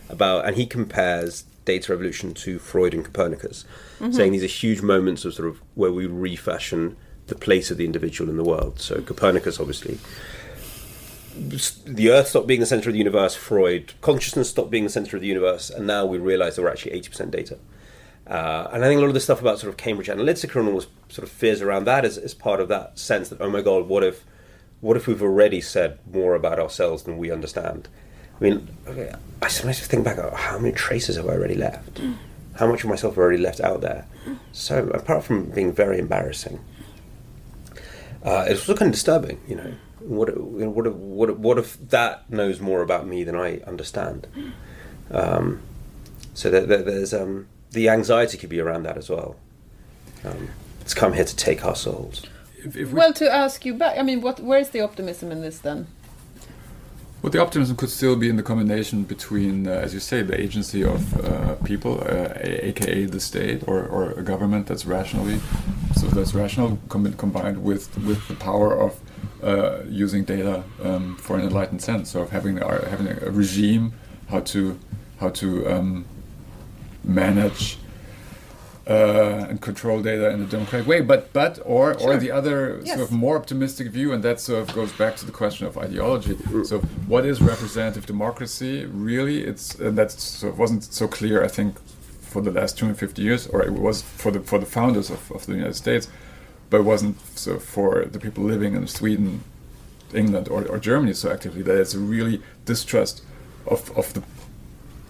about, and he compares data revolution to Freud and Copernicus, saying these are huge moments of sort of where we refashion the place of the individual in the world. So Copernicus, obviously, the Earth stopped being the center of the universe. Freud, consciousness stopped being the center of the universe, and now we realize that we're actually eighty percent data. Uh, and I think a lot of the stuff about sort of Cambridge Analytica and all this sort of fears around that is, is part of that sense that oh my god, what if, what if we've already said more about ourselves than we understand? I mean, I sometimes think back, oh, how many traces have I already left? How much of myself have I already left out there? So apart from being very embarrassing, uh, it's also kind of disturbing, you know. What, you know, what, if, what, if, what if that knows more about me than I understand? Um, so that, that there's um, the anxiety could be around that as well. Um, it's come here to take our souls. If, if we, Well, to ask you back, I mean, what? Where's the optimism in this then? Well, the optimism could still be in the combination between, uh, as you say, the agency of uh, people, uh, aka the state or, or a government that's rationally, so that's rational, com- combined with with the power of uh, using data um, for an enlightened sense, so of having our, having a regime, how to how to um, manage uh, and control data in a democratic way. But but or or the other Yes. sort of more optimistic view, and that sort of goes back to the question of ideology. So what is representative democracy really? It's and that sort of wasn't so clear, I think, for the last 250 years, or it was for the for the founders of, of the United States, but it wasn't so for the people living in Sweden, England, or, or Germany so actively. That it's a really distrust of, of the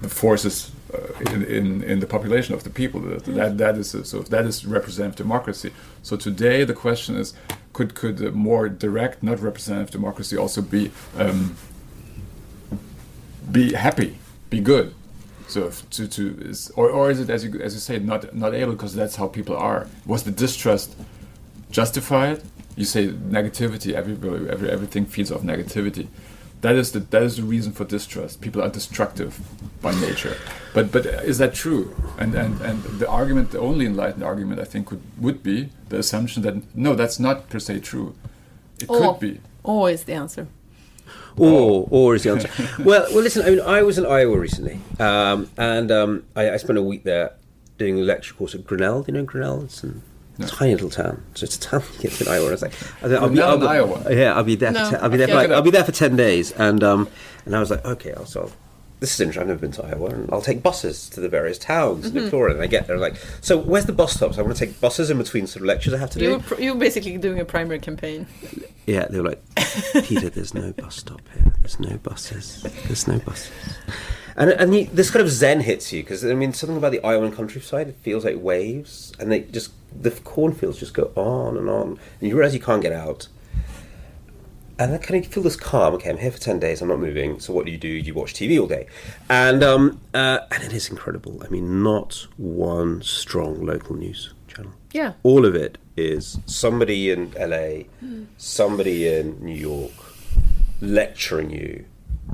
the forces uh, in, in in the population of the people. That that, that is so that is representative democracy. So today the question is, could could a more direct, not representative democracy also be um, be happy, be good? So to to is, or or is it as you as you say not not able because that's how people are? Was the distrust justified? You say negativity. Everybody, every, everything feeds off negativity. That is the that is the reason for distrust. People are destructive by nature. But but is that true? And and and the argument, the only enlightened argument, I think, would would be the assumption that no, that's not per se true. It Or, could be. or is the answer. Or, or is the answer? well, well, listen. I mean, I was in Iowa recently, um, and um, I, I spent a week there doing a lecture course at Grinnell. Do you know Grinnell? It's a No. tiny little town. So it's a town you get to in Iowa. I was like, I think I'll be, I'll in Iowa? Yeah, I'll be there. No, for ten, I'll be there. For like, I'll be there for ten days, and um, and I was like, okay, I'll so. This is interesting. I've never been to Iowa, and I'll take buses to the various towns Mm-hmm. in Victoria. And I get there, and like, so where's the bus stops? I want to take buses in between sort of lectures I have to do. You were, pr- you were basically doing a primary campaign. Yeah, they were like, Peter, there's no bus stop here. There's no buses. There's no buses. And and you, this kind of zen hits you because I mean something about the Iowan countryside. It feels like waves, and they just the cornfields just go on and on, and you realize you can't get out. And then kind of feel this calm. Okay, I'm here for ten days. I'm not moving. So what do you do? You watch TV all day, and um, uh, and it is incredible. I mean, not one strong local news channel Yeah. all of it is somebody in LA, somebody in New York lecturing you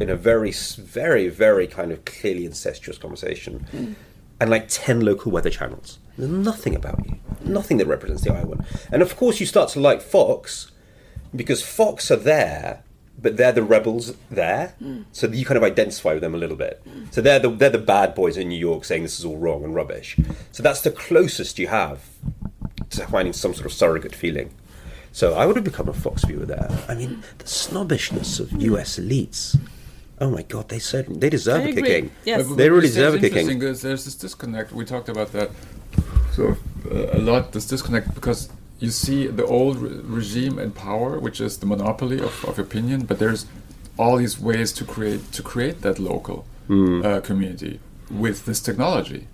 in a very, very, very kind of clearly incestuous conversation, and like 10 local weather channels. There's nothing about you, nothing that represents the Iowan. And of course, you start to like Fox because Fox are there. But they're the rebels there, mm. so you kind of identify with them a little bit. So they're the they're the bad boys in New York saying this is all wrong and rubbish. So that's the closest you have to finding some sort of surrogate feeling. So I would have become a Fox viewer there. I mean, the snobbishness of mm. US elites. Oh my God, they certainly they deserve I a agree. kicking. Yes. But- They really deserve a kicking. There's, there's this disconnect. We talked about that so uh, a lot. This disconnect because you see the old re- regime in power, which is the monopoly of, of opinion, but there's all these ways to create to create that local Hmm. uh, community with this technology.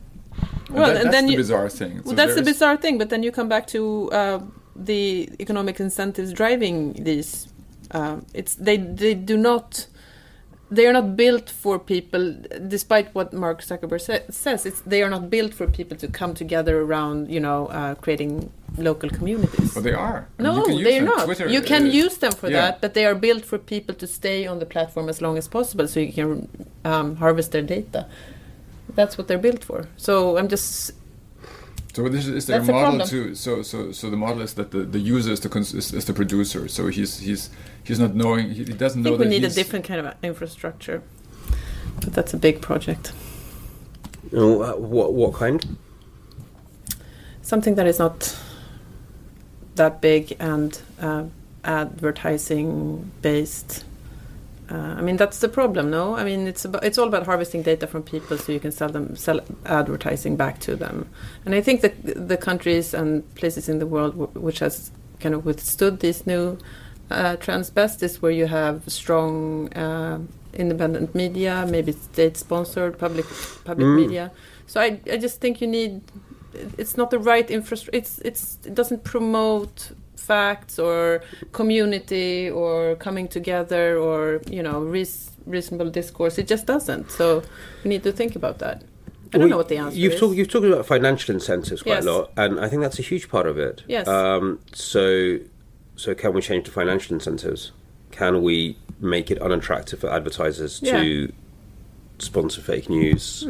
And Well, that- and that's then the you- bizarre thing. Well, So that's the bizarre thing. But then you come back to uh, the economic incentives driving these. Um, it's they they do not. They are not built for people, despite what Mark Zuckerberg sa- says. It's they are not built for people to come together around, you know, uh, creating local communities. Well, they are. I No, they're them. not. Twitter, you can uh, use them for yeah. that, but they are built for people to stay on the platform as long as possible, so you can um, harvest their data. That's what they're built for. So I'm just So this is, is there That's a a model problem. to so so so the model is that the, the user is the cons- is, is the producer. So he's he's he's not knowing he, he doesn't I know think we that need a different kind of infrastructure. But that's a big project. Oh, uh, what what kind? Something that is not that big and uh, advertising based. Uh, I mean that's the problem, no? I mean it's about, it's all about harvesting data from people so you can sell them sell advertising back to them. And I think that the countries and places in the world w- which has kind of withstood these new uh, trends best is where you have strong uh, independent media, maybe state sponsored public public Mm. media. So I I just think you need it's not the right infrastructure. It's it's it doesn't promote facts or community or coming together or you know reas reasonable discourse. It just doesn't. So we need to think about that. I don't Well, know what the answer You've is. talked you've talked about financial incentives quite Yes. a lot, and I think that's a huge part of it. Yes. Um, so, so can we change the financial incentives? Can we make it unattractive for advertisers Yeah. to sponsor fake news?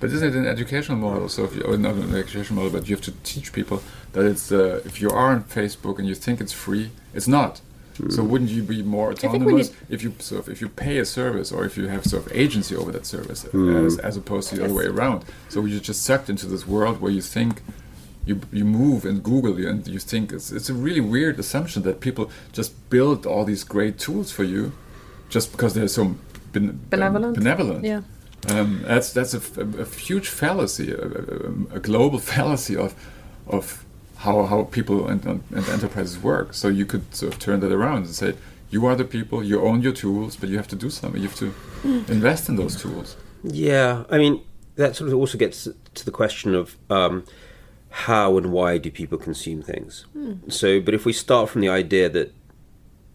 But isn't it an educational model? So if you, or not an educational model, but you have to teach people that it's uh, if you are on Facebook and you think it's free, it's not. So wouldn't you be more think we autonomous if you sort of if you pay a service or if you have sort of agency over that service as, as opposed to the other way around? So you're just sucked into this world where you think you you move and Google and you think it's it's a really weird assumption that people just build all these great tools for you just because they're so ben- Benevolent. benevolent. yeah. Um, that's that's a, f- a- a huge fallacy, a, a, a global fallacy of of how how people and, and enterprises work. So you could sort of turn that around and say, you are the people, you own your tools, but you have to do something. You have to invest in those tools. Yeah, I mean that sort of also gets to the question of um, how and why do people consume things. So, but if we start from the idea that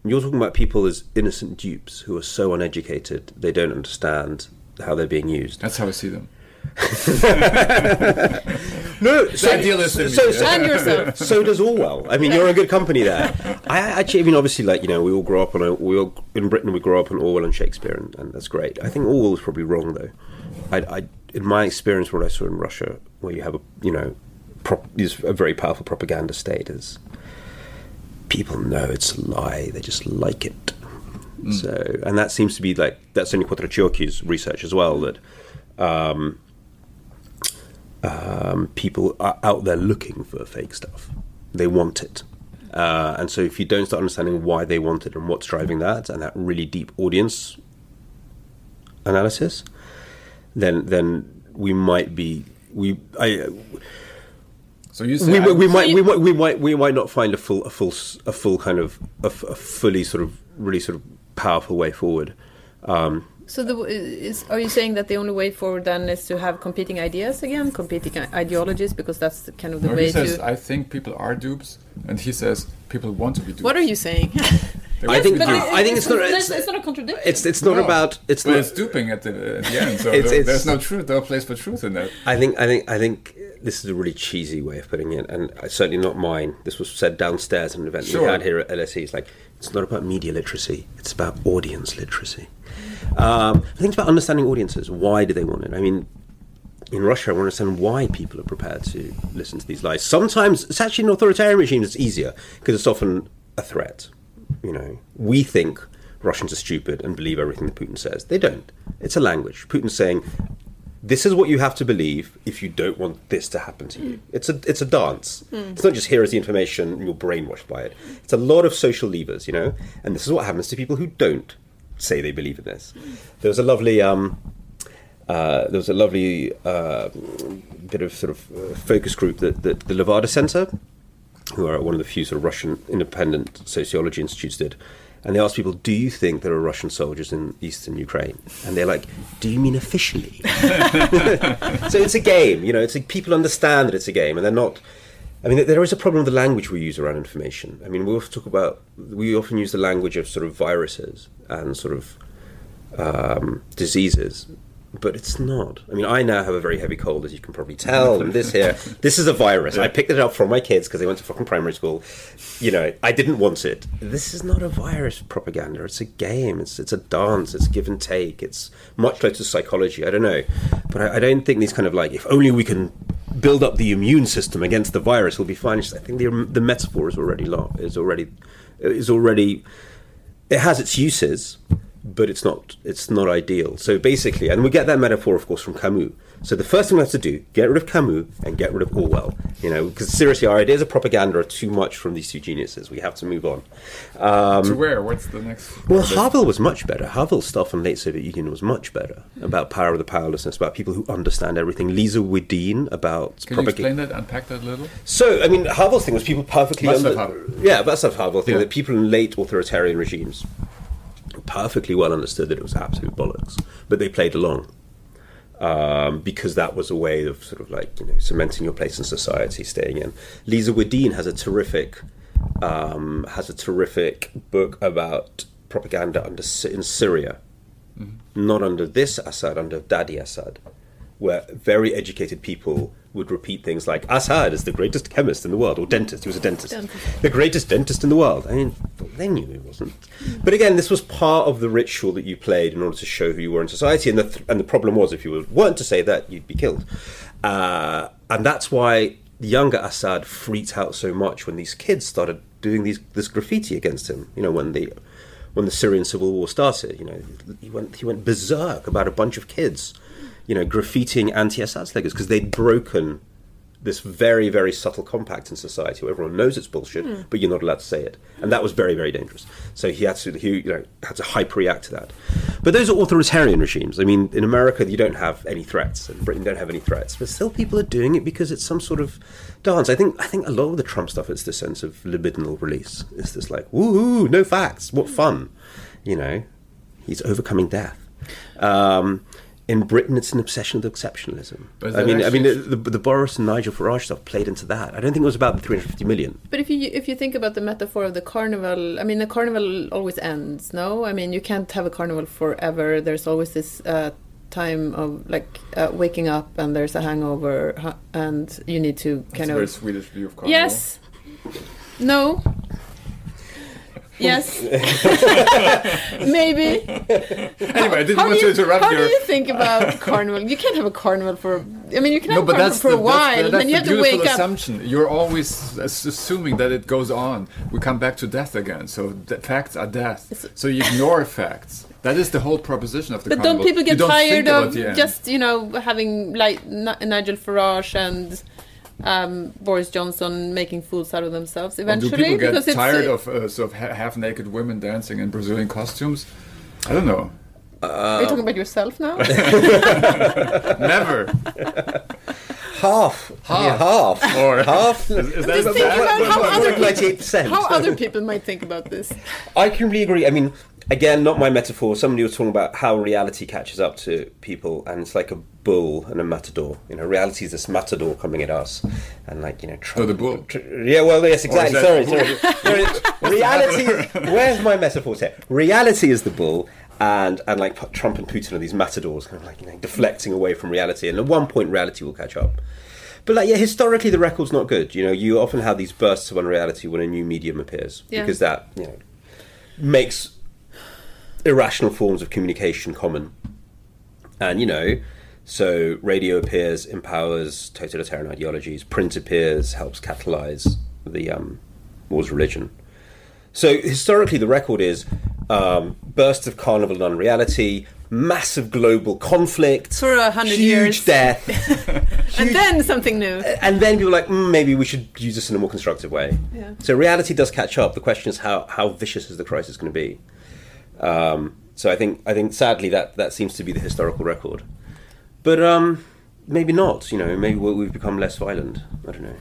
you're talking about people as innocent dupes who are so uneducated they don't understand how they're being used. That's how I see them. No, so, idealist in so, me, so, And yourself. so does Orwell. I mean, you're in good company there. I actually, I mean, obviously, like you know, we all grow up on a, we all in Britain. We grow up on Orwell and Shakespeare, and, and that's great. I think Orwell was probably wrong though. I, I, in my experience, what I saw in Russia, where you have a, you know, prop, is a very powerful propaganda state, is people know it's a lie. They just like it. So, and that seems to be like that's only Quattrociocchi's research as well. That um, um, people are out there looking for fake stuff. They want it. Uh, and so if you don't start understanding why they want it and what's driving that and that really deep audience analysis, then then we might be we I So you say we, I- we might we might we might we might not find a full a full s- a full kind of a fully sort of really sort of powerful way forward. Um, So, the, is, are you saying that the only way forward then is to have competing ideas again, competing ideologies, because that's kind of the No, way he says, to? I think people are dupes, and he says people want to be duped. What are you saying? I think But. I think it's not it's, it's not a contradiction. it's it's not No, about it's but not it's duping at the, at the end, so It's- there- it's- there's no truth, no place for truth in that. I think I think I think this is a really cheesy way of putting it, and certainly not mine. This was said downstairs at an event we Sure. had here at LSE. It's like it's not about media literacy; it's about audience literacy. Um, I think it's about understanding audiences. Why do they want it? I mean, in Russia, I want to understand why people are prepared to listen to these lies. Sometimes it's actually in authoritarian regimes. It's easier because it's often a threat. You know, we think Russians are stupid and believe everything that Putin says. They don't. It's a language. Putin's saying, "This is what you have to believe if you don't want this to happen to you." It's a it's a dance. It's not just here is the information and you're brainwashed by it. It's a lot of social levers, you know. And this is what happens to people who don't say they believe in this. There was a lovely. Um, uh, there was a lovely uh, bit of sort of uh, focus group that, that the Levada Center, who are one of the few sort of Russian independent sociology institutes, did. And they asked people, "Do you think there are Russian soldiers in eastern Ukraine?" And they're like, "Do you mean officially?" so it's a game, you know. It's like people understand that it's a game, and they're not. I mean, there is a problem with the language we use around information. I mean, we often talk about we often use the language of sort of viruses and sort of um, diseases, but it's not. I mean, I now have a very heavy cold, as you can probably tell, and this here, this is a virus. I picked it up from my kids because they went to fucking primary school. You know, I didn't want it. This is not a virus propaganda. It's a game. It's it's a dance. It's give and take. It's much closer to psychology. I don't know, but I, I don't think these kind of like if only we can build up the immune system against the virus, we'll be fine. I think the the metaphor is already lo- is already is already it has its uses, but it's not it's not ideal. So basically, and we get that metaphor, of course, from Camus. So the first thing we have to do, get rid of Camus and get rid of Orwell. You know, because seriously, our ideas of propaganda are too much from these two geniuses. We have to move on. to where? What's the next? Um, Well, Havel was much better. Havel's stuff on late Soviet Union was much better about power of the powerlessness, about people who understand everything. Lisa Wedeen about Can you explain that? Unpack that a little. So, I mean, Havel's thing was people perfectly under- Havel. Yeah, Václav Havel thing Yeah. that people in late authoritarian regimes perfectly well understood that it was absolute bollocks, but they played along um, because that was a way of sort of like you know cementing your place in society, staying in. Lisa Wedeen has a terrific um, has a terrific book about propaganda under in Syria, not under this Assad, under Daddy Assad, where very educated people would repeat things like Assad is the greatest chemist in the world, or dentist. He was a dentist, Dentist. the greatest dentist in the world. I mean, they knew he wasn't. But again, this was part of the ritual that you played in order to show who you were in society. And the th- and the problem was, if you weren't to say that, you'd be killed. Uh, and that's why the younger Assad freaked out so much when these kids started doing these this graffiti against him. You know, when the when the Syrian civil war started, you know, he went he went berserk about a bunch of kids, you know, graffitiing anti-Assad slogans because they'd broken this very very subtle compact in society where everyone knows it's bullshit, but you're not allowed to say it, and that was very very dangerous. So he had to he you know had to hyper react to that. But those are authoritarian regimes. I mean, in America you don't have any threats, and Britain don't have any threats, but still people are doing it because it's some sort of dance. I think I think a lot of the Trump stuff is this sense of libidinal release. It's this like woohoo, no facts, what fun, you know. He's overcoming death. Um, in Britain, it's an obsession with exceptionalism. I mean, I mean, the, the, the Boris and Nigel Farage stuff played into that. I don't think it was about the 350 million. But if you if you think about the metaphor of the carnival, I mean, the carnival always ends. No, I mean, you can't have a carnival forever. There's always this uh, time of like uh, waking up, and there's a hangover, and you need to That's kind a very of Swedish view of carnival. yes, no. Yes, maybe. Anyway, I didn't How want do to you, interrupt how your. do you think about carnival? You can't have a carnival for. I mean, you can have No, a carnival for the, a while, the- and then you have to wake up. assumption. You're always assuming that it goes on. We come back to death again. So the facts are death. So you ignore facts. That is the whole proposition of the carnival. But carnival. don't people get don't tired of just you know having like Ni- Nigel Farage and um, Boris Johnson making fools out of themselves Or eventually? do people get because tired uh, of uh, sort of ha- half-naked women dancing in Brazilian costumes? I don't know. Are you talking about yourself now? Never. Half. Half. half. Or half. is, is that just thinking about how other people, how other people might think about this. I completely agree. I mean, again, not my metaphor. Somebody was talking about how reality catches up to people, and it's like a bull and a matador. You know, reality is this matador coming at us, and like you know, tr- Oh, the bull. tr- yeah, well, yes, exactly. Sorry, that- sorry. No, reality. Is, where's my metaphor here? Reality is the bull. And, and like Trump and Putin are these matadors, kind of like you know, deflecting away from reality. And at one point, reality will catch up. But like, yeah, historically, the record's not good. You know, you often have these bursts of unreality when a new medium appears Yeah. because that you know makes irrational forms of communication common. And you know, so radio appears, empowers totalitarian ideologies. Print appears, helps catalyze the um, war's religion. So historically, the record is um, bursts of carnival and unreality, massive global conflict, For a hundred huge years. death, And then something new. and then people are like, mm, maybe we should use this in a more constructive way. Yeah. So reality does catch up. The question is how how vicious is the crisis going to be? Um, so I think I think sadly that that seems to be the historical record, but um, maybe not. You know, maybe we- we've become less violent. I don't know.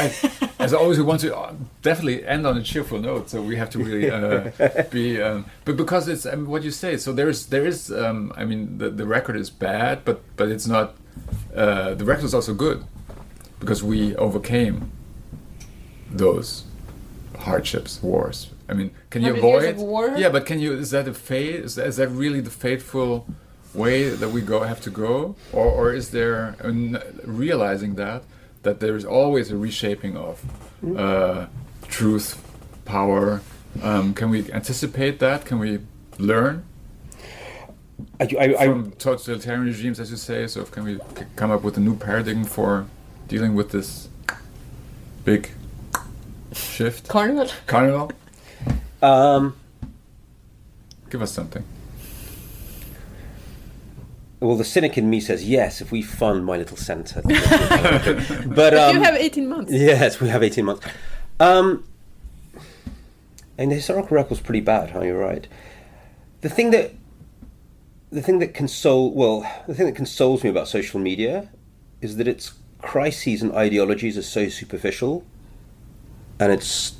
And as always, we want to uh, definitely end on a cheerful note, so we have to really uh, be. Um, but because it's um, what you say, so there's there is. Um, I mean, the the record is bad, but but it's not. Uh, the record is also good because we overcame those hardships, wars. I mean, can you 100 years avoid? of war? Yeah, but can you? Is that a fate? Is that, is that really the fateful way that we go have to go, or or is there realizing that that there is always a reshaping of uh, truth, power? Um, can we anticipate that? Can we learn I, I, I, from totalitarian regimes, as you say? So can we come up with a new paradigm for dealing with this big shift? Carnival. Carnival, um, give us something. Well, the cynic in me says yes if we fund my little centre. but um, you have 18 months. Yes, we have 18 months. Um, and the historical record's pretty bad, huh? You're right. The thing that the thing that console well, the thing that consoles me about social media is that its crises and ideologies are so superficial, and its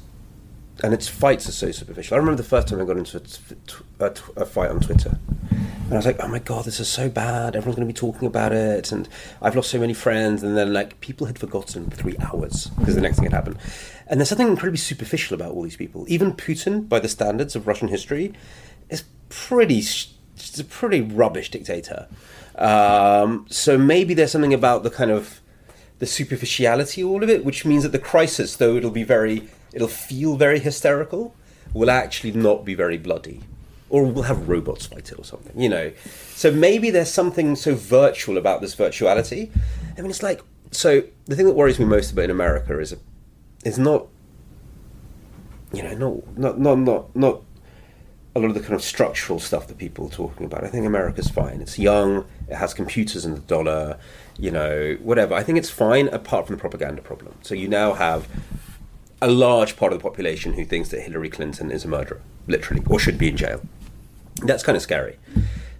and its fights are so superficial. I remember the first time I got into a, t- a, t- a fight on Twitter, and I was like, "Oh my god, this is so bad! Everyone's going to be talking about it, and I've lost so many friends." And then, like, people had forgotten for three hours because the next thing had happened. And there's something incredibly superficial about all these people. Even Putin, by the standards of Russian history, is pretty. Just a pretty rubbish dictator. Um, so maybe there's something about the kind of the superficiality of all of it, which means that the crisis, though it'll be very, it'll feel very hysterical, will actually not be very bloody, or we'll have robots fight it or something, you know. So maybe there's something so virtual about this virtuality. I mean, it's like so. The thing that worries me most about in America is, is not, you know, not not not not not a lot of the kind of structural stuff that people are talking about. I think America's fine. It's young. It has computers and the dollar. You know, whatever. I think it's fine apart from the propaganda problem. So you now have a large part of the population who thinks that Hillary Clinton is a murderer, literally, or should be in jail. That's kind of scary.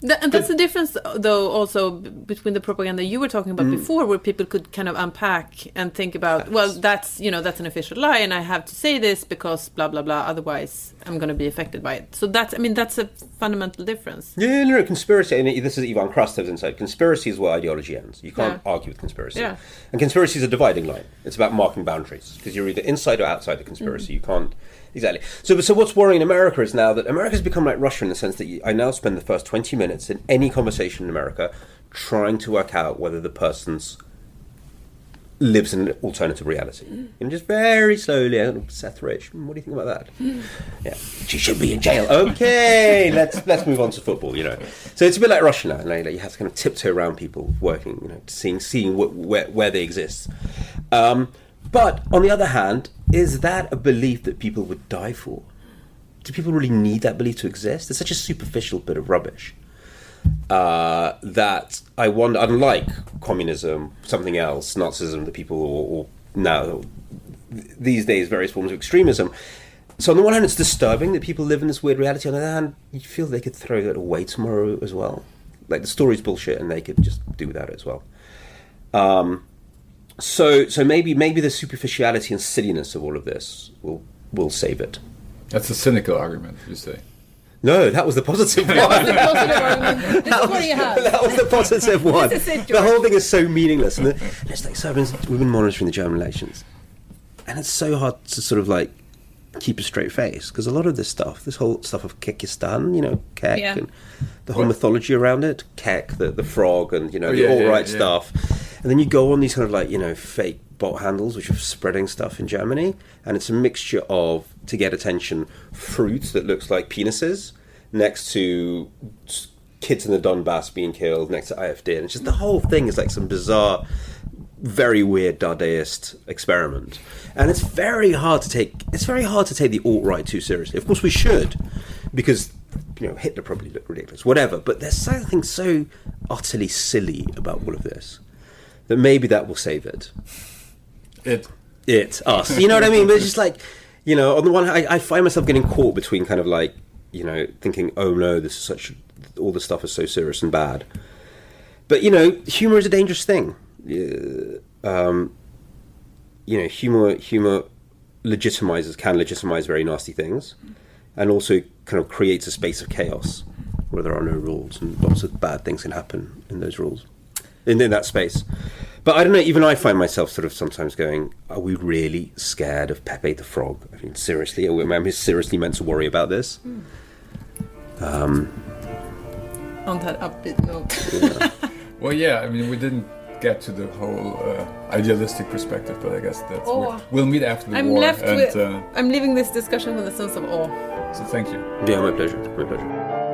Th- and that's the difference, though, also between the propaganda you were talking Mm. about before, where people could kind of unpack and think about, well, that's you know that's an official lie, and I have to say this because blah blah blah. Otherwise, I'm going to be affected by it. So that's, I mean, that's a fundamental difference. Yeah, no, no, conspiracy. And this is Ivan Krastev's insight. Conspiracy is where ideology ends. You can't Yeah. argue with conspiracy. Yeah. And conspiracy is a dividing line. It's about marking boundaries because you're either inside or outside the conspiracy. You can't exactly. So, so what's worrying America is now that America's become like Russia in the sense that you, I now spend the first twenty minutes in any conversation in America trying to work out whether the person's lives in an alternative reality. And just very slowly, I don't know, Seth Rich, what do you think about that? Yeah, she should be in jail. Okay, let's let's move on to football. You know, so it's a bit like Russia now. Like, you have to kind of tiptoe around people working, you know, seeing seeing wh- where where they exist. Um, but on the other hand, is that a belief that people would die for? Do people really need that belief to exist? It's such a superficial bit of rubbish uh, that I wonder, unlike communism, something else, Nazism, that people, or, or now these days, various forms of extremism. So on the one hand, it's disturbing that people live in this weird reality. On the other hand, you feel they could throw that away tomorrow as well. Like the story's bullshit, and they could just do without it as well. Um, so, so maybe maybe the superficiality and silliness of all of this will will save it. That's a cynical argument, you say. No, that was the positive one. this is what that was the positive one. It, the whole thing is so meaningless, and, the, and it's like so. We've been monitoring the German elections, and it's so hard to sort of like keep a straight face because a lot of this stuff, this whole stuff of Kekistan, you know, Kek, Yeah. and the whole mythology around it, Kek, the, the frog, and you know, Oh, the yeah, alt yeah, right yeah. stuff, and then you go on these kind of like you know fake bot handles which are spreading stuff in Germany, and it's a mixture of to get attention, fruit that looks like penises next to kids in the Donbass being killed next to AfD, and it's just the whole thing is like some bizarre very weird Dadaist experiment, and it's very hard to take. It's very hard to take the alt right too seriously. Of course, we should, because you know Hitler probably looked ridiculous, whatever. But there's something so utterly silly about all of this that maybe that will save it. It It us, you know what I mean? But it's just like, you know, on the one hand, I, I find myself getting caught between kind of like, you know, thinking, oh no, this is such, all this stuff is so serious and bad. But you know, humor is a dangerous thing. Um, you know, humor humor legitimizes can legitimize very nasty things, and also kind of creates a space of chaos where there are no rules and lots of bad things can happen in those rules, in, in that space. But I don't know. Even I find myself sort of sometimes going, "Are we really scared of Pepe the Frog? I mean, seriously, are we, am I seriously meant to worry about this?" On that upbeat note. well, yeah. I mean, we didn't get to the whole uh, idealistic perspective, but I guess that's Oh. we'll, we'll meet after the I'm war. left and with. uh, I'm leaving this discussion with a sense of awe. so thank you. Yeah, my pleasure. My pleasure.